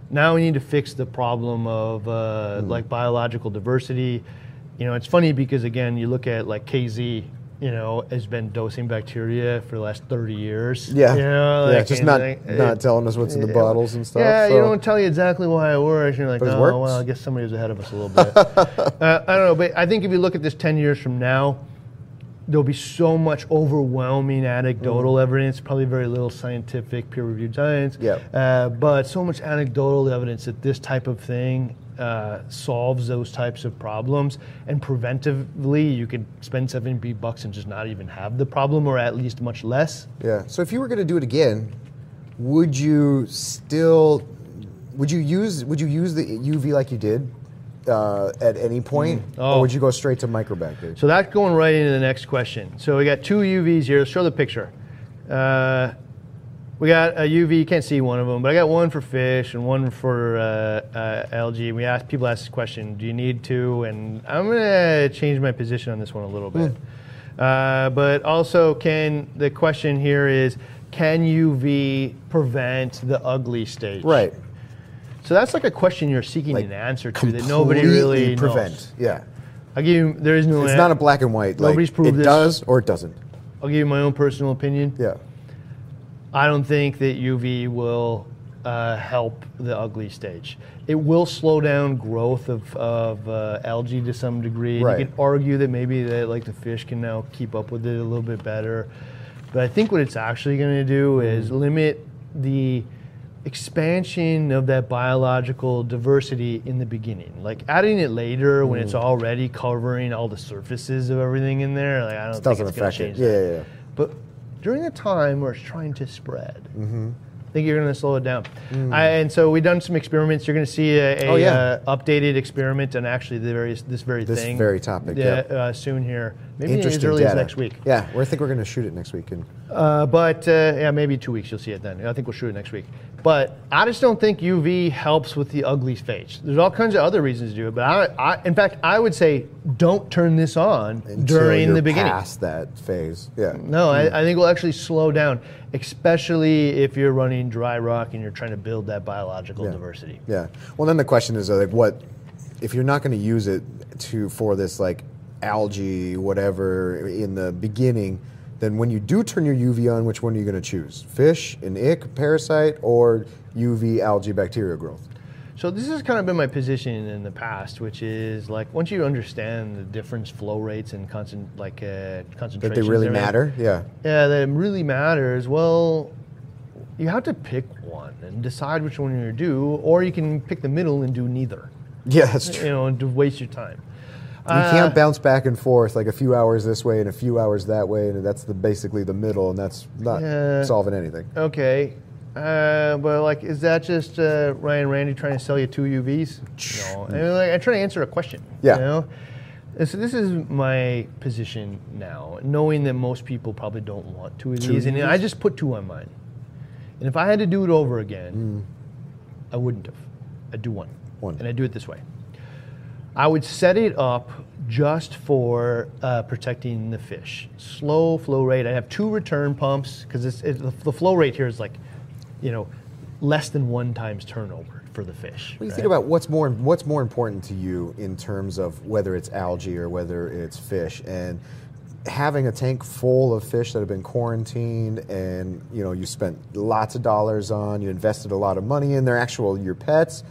Now we need to fix the problem of uh, Hmm. like biological diversity. You know, it's funny because again, you look at like KZ. You know, has been dosing bacteria for the last thirty years. Yeah. you know, yeah, just not like, not it- telling us what's in the yeah. bottles and stuff. Yeah, so. you don't tell you exactly why it works. You're like, oh, works. well, I guess somebody was ahead of us a little bit. [LAUGHS] uh, I don't know, but I think if you look at this 10 years from now, there'll be so much overwhelming anecdotal Mm. evidence, probably very little scientific peer-reviewed science, Yeah. uh, but so much anecdotal evidence that this type of thing uh, solves those types of problems. And preventively, you could spend 70 bucks and just not even have the problem, or at least much less. Yeah. So if you were going to do it again, would you still would you use would you use the UV like you did uh, at any point, Oh. or would you go straight to microbacter? So that's going right into the next question. So we got two UVs here. Let's show the picture. Uh, we got a UV. You can't see one of them, but I got one for fish and one for uh, uh, algae. We ask people ask this question: Do you need two? And I'm gonna change my position on this one a little bit. Uh, but also, can the question here is: Can UV prevent the ugly stage? right. So that's like a question you're seeking Like, an answer to that nobody really Completely prevent. knows. Yeah. I'll give you. There is no. It's an- not a black and white. Like, Nobody's proved it this. does or it doesn't. I'll give you my own personal opinion. Yeah. I don't think that UV will uh, help the ugly stage. It will slow down growth of, of uh, algae to some degree. Right. You can argue that maybe that like the fish can now keep up with it a little bit better. But I think what it's actually going to do is limit the expansion of that biological diversity in the beginning. Like adding it later when it's already covering all the surfaces of everything in there, like I don't think doesn't it's going to affect it. Yeah, yeah, yeah. But during the time where it's trying to spread, Mm-hmm. I think you're going to slow it down. I, and so we've done some experiments. You're going to see a, a Mm. Oh, yeah. uh, updated experiment on actually the various this very This thing. This very topic, Yeah, uh, soon here. Maybe as early as next week. Yeah, we I think we're going to shoot it next week. And Uh, but uh, yeah, maybe two weeks. You'll see it then. I think we'll shoot it next week. But I just don't think UV helps with the ugly stage. There's all kinds of other reasons to do it. But I, I in fact, I would say don't turn this on until during the beginning. past that phase. Yeah. No, I, I think we'll actually slow down, especially if you're running dry rock and you're trying to build that biological Yeah. diversity. Yeah. Well, then the question is uh, like, what if you're not going to use it to for this like algae whatever in the beginning? Then when you do turn your UV on, which one are you going to choose? Fish, an ick, parasite, or UV algae bacterial growth? So this has kind of been my position in the past, which is like once you understand the difference flow rates and concent like uh, concentrations, That they really matter? Yeah. Yeah, that it really matters. Well, you have to pick one. and decide which one you're going to do, or you can pick the middle and do neither. Yeah, that's true. You know, and to waste your time. You can't bounce back and forth like a few hours this way and a few hours that way, and that's the basically the middle, and that's not Yeah. solving anything. Okay. Uh, but like, is that just uh, Ryan Randy trying to sell you two UVs? No. I mean, like, I'm trying to answer a question. Yeah. You know? And so this is my position now, knowing that most people probably don't want two of these, and I just put two on mine. And if I had to do it over again, I wouldn't have. I'd do one. One. And I'd do it this way. I would set it up just for uh, protecting the fish. Slow flow rate. I have two return pumps because it, the, the flow rate here is like, you know, less than one times turnover for the fish. Do you right? think about what's more what's more important to you in terms of whether it's algae or whether it's fish and having a tank full of fish that have been quarantined and you know you spent lots of dollars on you invested a lot of money in their actual your pets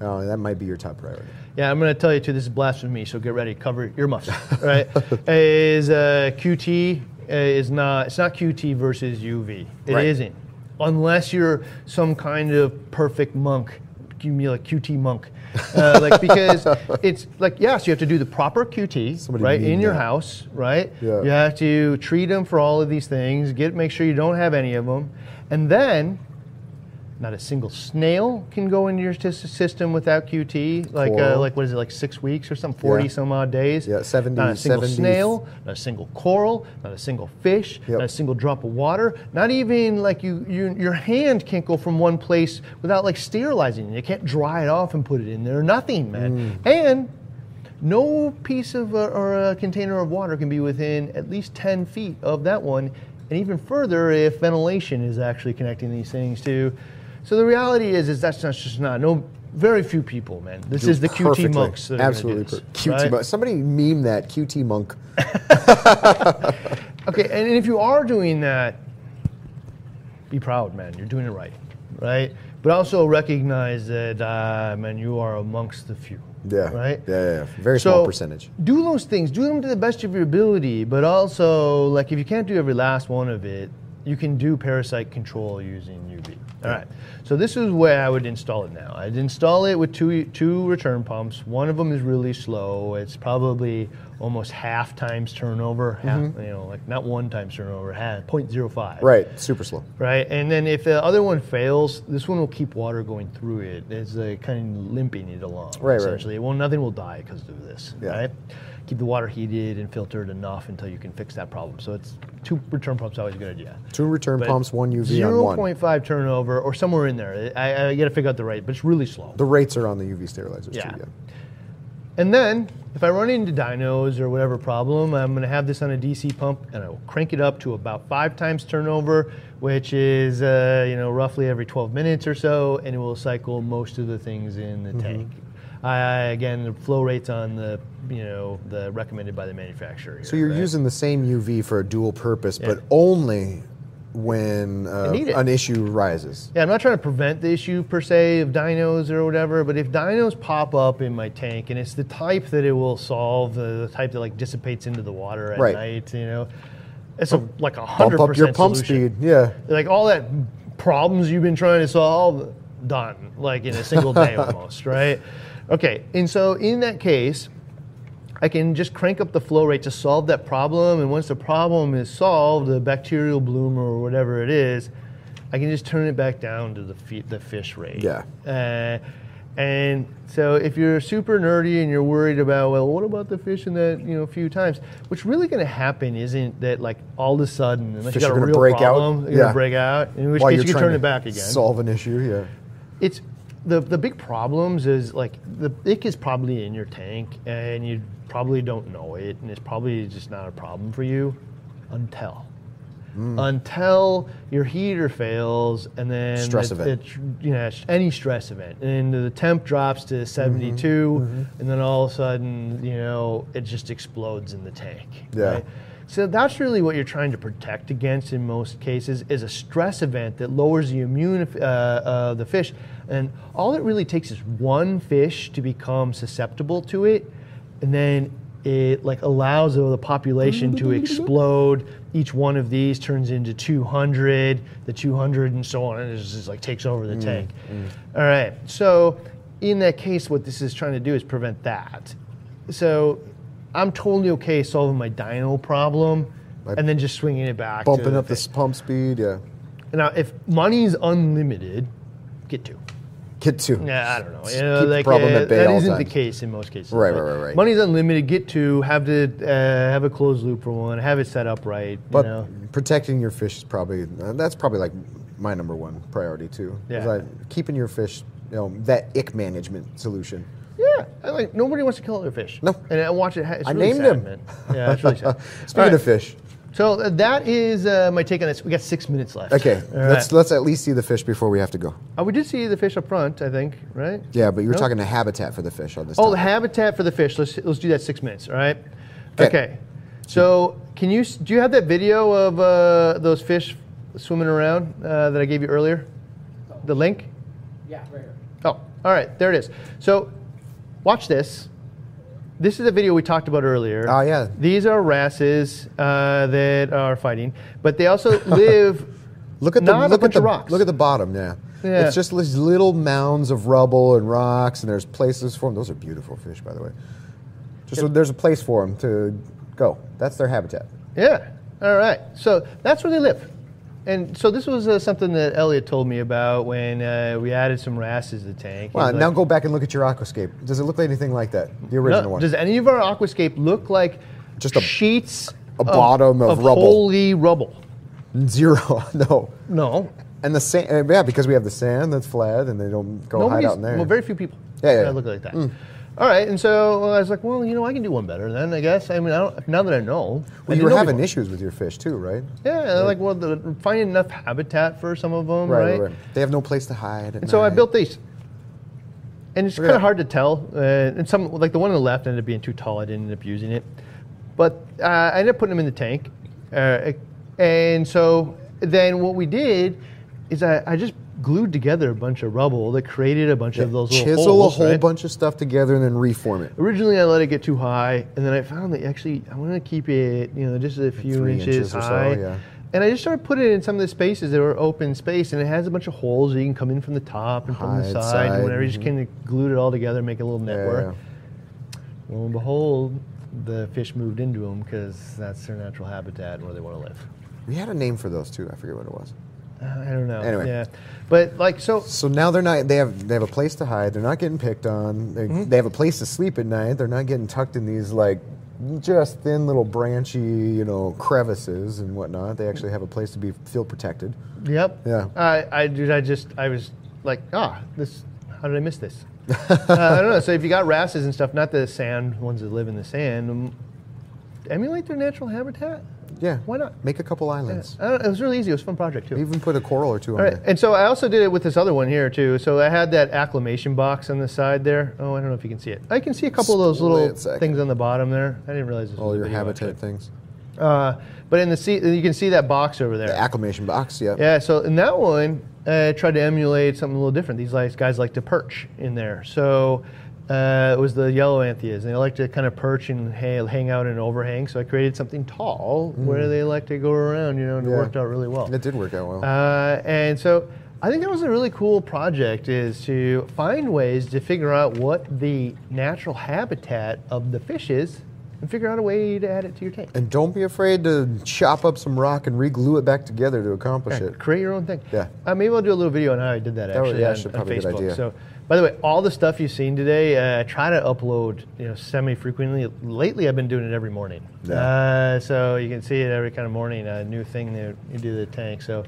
uh, that might be your top priority Yeah, I'm going to tell you too. This is blasphemy, so get ready. Cover your muffs. Right? [LAUGHS] is uh, QT uh, is not. It's not QT versus UV. It Right. not unless you're some kind of perfect monk. You mean like QT monk, uh, [LAUGHS] like because it's like yes, you have to do the proper QT Somebody right in your that. house, right? Yeah. You have to treat them for all of these things. Get make sure you don't have any of them, and then not a single snail can go into your sys- system without QT. Like, uh, like what is it, like six weeks or something, forty Yeah. some odd days? Yeah, 70 Not a single 70 snail, not a single coral, not a single fish, Yep. not a single drop of water. Not even like you, you, your hand can't go from one place without like sterilizing it. You can't dry it off and put it in there. Nothing, man. Mm. And no piece of uh, or a container of water can be within at least 10 feet of that one, and even further if ventilation is actually connecting these things to. So the reality is, is that's not just not no. Very few people, man. This Do is the QT monks. That are gonna do absolutely this, QT right? monk somebody meme that QT monk [LAUGHS] [LAUGHS] Okay, and if you are doing that, be proud, man. You're doing it right, right? But also recognize that, uh, man, you are amongst the few. yeah Right? yeah, yeah, yeah. very So small percentage Do those things. Do them to the best of your ability. But also, like, if you can't do every last one of it, you can do parasite control using UV. All right. So this is where I would install it now. I'd install it with two two return pumps. One of them is really slow. It's probably almost half times turnover. Half, you know, like not one times turnover. Half 0.05 right super slow right? And then if the other one fails, this one will keep water going through it. It's uh, kind of limping it along. Right, essentially. right. Well, nothing will die because of this, Yeah. right? Keep the water heated and filtered enough until you can fix that problem. So it's two return pumps always a good idea. two return But pumps one uv on one 0.5 turnover or somewhere in there. I, I got to figure out the rate, but it's really slow. the rates are on the uv sterilizers Yeah. too yeah And then, if I run into dinos or whatever problem, I'm going to have this on a DC pump, and I will crank it up to about five times turnover, which is uh, you know roughly every 12 minutes or so, and it will cycle most of the things in Mm-hmm. the tank. I, again, the flow rates on the you know the recommended by the manufacturer. So you're right? using the same UV for a dual purpose, Yeah. but only when uh, an issue rises. Yeah, I'm not trying to prevent the issue per se of dinos or whatever, but if dinos pop up in my tank and it's the type that it will solve, the, the type that like dissipates into the water at Right. night, you know, it's a, like a hundred up your percent pump solution. speed. Yeah. Like all that problems you've been trying to solve, done like in a single day [LAUGHS] almost, right? Okay, and so in that case, I can just crank up the flow rate to solve that problem. And once the problem is solved, the bacterial bloom or whatever it is, I can just turn it back down to the fi- the fish rate. Yeah. Uh, and so if you're super nerdy and you're worried about, well, what about the fish in that you know a few times? What's really going to happen isn't that like all of a sudden, unless Fish you got a real break out. problem, they're Yeah. going to break out. In which While case you're can turn it back again Solve an issue. Yeah. it's the the big problems is like the ick is probably in your tank and you probably don't know it and it's probably just not a problem for you until. Hmm. Until your heater fails and then Stress it- event. it- you know any stress event. And the temp drops to mm-hmm. 72 mm-hmm. and then all of a sudden you know it just explodes in the tank Yeah. So that's really what you're trying to protect against in most cases is a stress event that lowers the immune uh, of the fish. And all it really takes is one fish to become susceptible to it, and then it like allows the population to explode. Each one of these turns into 200, the 200 and so on, and it just like takes over the mm, tank. Mm. All right, so in that case, what this is trying to do is prevent that. So I'm totally okay solving my dino problem and then just swinging it back. Bumping the up the thing. s- pump speed, yeah. Now, if money's unlimited, get two. Get two. Yeah, I don't know. You Keep know, the like problem uh, at bay that all isn't the case in most cases. Right, Like, right, right, right. Money's unlimited. Get two. Have to uh, have a closed loop for one. Have it set up right. But you know. protecting your fish is probably uh, that's probably like my number one priority too. Yeah. that keeping your fish, you know, that ick management solution. Yeah, I like nobody wants to kill their fish. No. and I watch it. ha- It's I really named sad, him. Man. Yeah, it's really sad. [LAUGHS] Speaking All right, of fish, so uh, that is uh, my take on this. We got six minutes left. okay, All let's right. let's at least see the fish before we have to go. Oh, we did see the fish up front. I think, right? Yeah, but you were No? talking the habitat for the fish on this. Oh, the habitat for the fish. Let's let's do that six minutes. All right. Okay. So can you do you have that video of uh, those fish swimming around uh, that I gave you earlier? The link. Yeah, right here. Oh, all right. There it is. So watch this. This is a video we talked about earlier. Oh, yeah. These are wrasses uh, that are fighting, but they also [LAUGHS] live. Look at the not a look bunch at the of rocks. look at the bottom. Yeah. Yeah. it's just these little mounds of rubble and rocks, and there's places for them. Those are beautiful fish, by the way. Just so there's a place for them to go. That's their habitat. Yeah. All right. So that's where they live. And so this was uh, something that Elliot told me about when uh, we added some wrasses to the tank. Well, now like, go back and look at your aquascape. Does it look like anything like that? The original "No, one. Does any of our aquascape look like Just a- sheets a bottom of rubble. holy rubble? Zero. [LAUGHS] no. No. And the sand. uh, Yeah, because we have the sand that's flat, and they don't go hide out in there. well, very few people Yeah, yeah, yeah. look like that. All right. And so I was like, well, you know, I can do one better then, I guess. I mean, I don't, now that I know. Well, you were having before. issues with your fish too, right? Yeah, like well, the, finding enough habitat for some of them, right? Right, right, right. They have no place to hide. And so I built these. And it's kind of hard to tell. Uh, and some, like the one on the left, ended up being too tall. I didn't end up using it. But uh, I ended up putting them in the tank. Uh, and so then what we did is I, I just glued together a bunch of rubble that created a bunch of those little Chisel holes, a whole right? bunch of stuff together and then reform it. Originally, I let it get too high, and then I found that actually I want to keep it, you know, just a few three inches, inches or so, high. yeah. And I just started putting it in some of the spaces that were open space, and it has a bunch of holes that you can come in from the top and from the side, side, and whatever. You just mm-hmm. kind of glued it all together, make a little Yeah, network. yeah. Lo and behold, the fish moved into them because that's their natural habitat and where they want to live. We had a name for those too. I forget what it was. I don't know. Anyway. yeah, but like so, So now they're not. They have they have a place to hide. They're not getting picked on. They, Mm-hmm. they have a place to sleep at night. They're not getting tucked in these like just thin little branchy, you know, crevices and whatnot. They actually have a place to be feel protected. Yep. Yeah. I, I, dude, I just, I was like, ah, this. How did I miss this? [LAUGHS] uh, I don't know. So if you got wrasses and stuff, not the sand ones that live in the sand, um, emulate their natural habitat. Yeah. Why not? Make a couple islands. I don't, it was really easy. It was a fun project too. Even put a coral or two on All right, there. and so I also did it with this other one here too. So I had that acclimation box on the side there. Oh, I don't know if you can see it. I can see a couple of those little things on the bottom there. I didn't realize this All was your habitat things. Uh, but in the sea, you can see that box over there. The acclimation box. Yeah. Yeah, so in that one, I tried to emulate something a little different. These guys like to perch in there. So uh, it was the yellow anthias, and they like to kind of perch and hang, hang out in an overhang. So I created something tall where they like to go around, you know, and it Mm. Worked out really well. It did work out well. Uh, and so I think that was a really cool project is to find ways to figure out what the natural habitat of the fish is and figure out a way to add it to your tank. and don't be afraid to chop up some rock and re-glue it back together to accomplish Yeah, it. Create your own thing. Yeah. Uh, maybe I'll do a little video on how I did that That actually yeah, on, should on probably be a good idea. So, by the way, all the stuff you've seen today, uh, I try to upload you know semi frequently. Lately, I've been doing it every morning. Yeah. Uh, so you can see it every kind of morning. A new thing that you do the tank. So.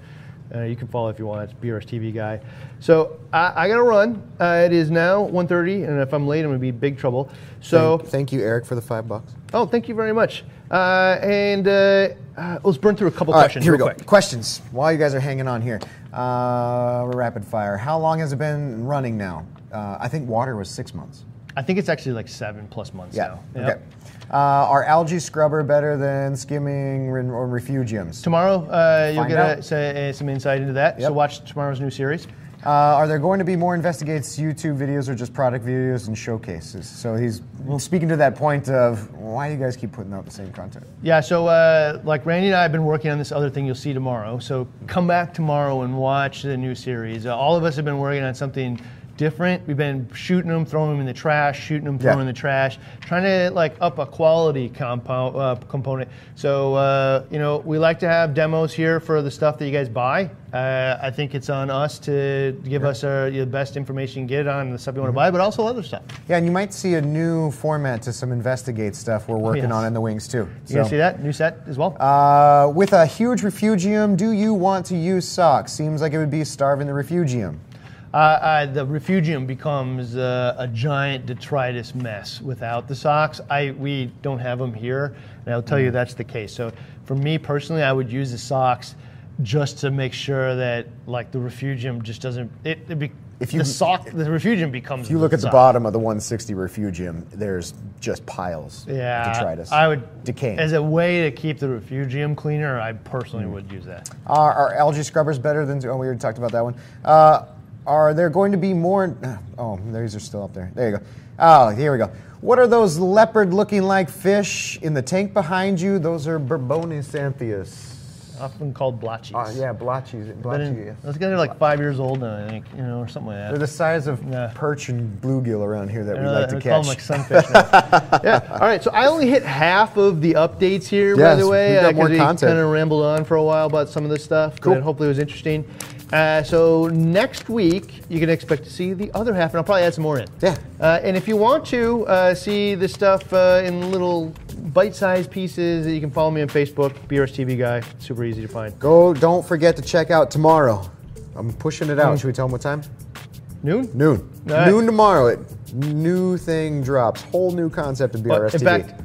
Uh, you can follow if you want. It's BRS TV guy. So I, I gotta run. Uh, it is now 1.30, and if I'm late, I'm gonna be in big trouble. So thank, thank you, Eric, for the five bucks. oh, thank you very much. Uh, and uh, uh, let's burn through a couple All right, questions here we real go. quick. Questions while you guys are hanging on here. Uh, we're rapid fire. How long has it been running now? Uh, I think water was six months. I think it's actually like seven plus months now. Yep. Okay. Uh, are algae scrubber better than skimming or or refugiums? Tomorrow, uh, you'll Find get a, uh, some insight into that. So watch tomorrow's new series. Uh, are there going to be more Investigates YouTube videos or just product videos and showcases? So he's speaking to that point of why do you guys keep putting out the same content? Yeah, so uh, like Randy and I have been working on this other thing you'll see tomorrow. So come back tomorrow and watch the new series. Uh, all of us have been working on something different. We've been shooting them, throwing them in the trash, shooting them, throwing Yeah. them in the trash, trying to like up a quality compound uh, component. So uh, you know, we like to have demos here for the stuff that you guys buy. Uh, I think it's on us to give us our, the best information you can get on the stuff you want to buy, but also other stuff. Yeah, and you might see a new format to some Investigate stuff we're working yes. on in the wings too. You gonna see that new set as well? Uh, with a huge refugium, do you want to use socks? Seems like it would be starving the refugium. Uh, uh, the refugium becomes uh, a giant detritus mess without the socks. I we don't have them here, and I'll tell you that's the case. So for me personally, I would use the socks just to make sure that like the refugium just doesn't it. it be, If you- the sock the refugium becomes. If you look at the bottom of the 160 refugium, there's just piles Yeah, of detritus. I would decaying. as a way to keep the refugium cleaner. I personally would use that. Are, are algae scrubbers better than? Oh, we already talked about that one. Uh, are there going to be more? [SIGHS] Oh, these are still up there. There you go. Oh, here we go. What are those leopard-looking like fish in the tank behind you? Those are Bourbonixanthius. Often called blotchies. Uh, yeah, blotchies. But in- blotchy, yeah. those guys are like five years old now, I think, you know, or something like that. They're the size of Yeah. perch and bluegill around here that we like to we call catch. them like sunfish. [LAUGHS] yeah. All right. So I only hit half of the updates here, by the way. we've uh, more 'cause we content. kind of rambled on for a while about some of this stuff. Cool. But hopefully it was interesting. Uh, so next week you can expect to see the other half, and I'll probably add some more in. Yeah. Uh, and if you want to uh, see this stuff uh, in little bite-sized pieces, you can follow me on Facebook, BRS TV guy. Super easy to find. Go, don't forget to check out tomorrow. I'm pushing it out. Mm. Should we tell them what time? Noon. Noon. Right. Noon tomorrow. It, new thing drops. Whole new concept of But BRS in TV. fact,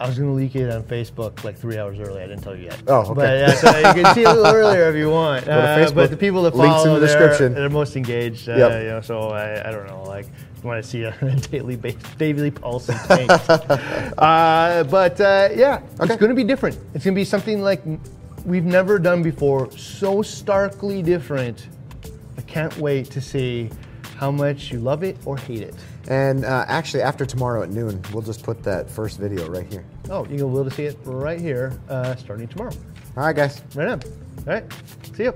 I was going to leak it on Facebook like three hours early. I didn't tell you yet. Oh, okay. But yeah, so you can see it a little earlier if you [LAUGHS] want. Uh, But the people that Links in follow, the they're, description. they're most engaged. Uh, Yep. you know, so I, I don't know, like you want to see a [LAUGHS] daily daily pulse and tank. [LAUGHS] uh, but uh, yeah, Okay. it's going to be different. It's going to be something like we've never done before. So starkly different. I can't wait to see how much you love it or hate it. And uh, actually, after tomorrow at noon, we'll just put that first video right here. Oh, going to be able to see it right here, uh, starting tomorrow. All right, guys. Right on. All right. See you.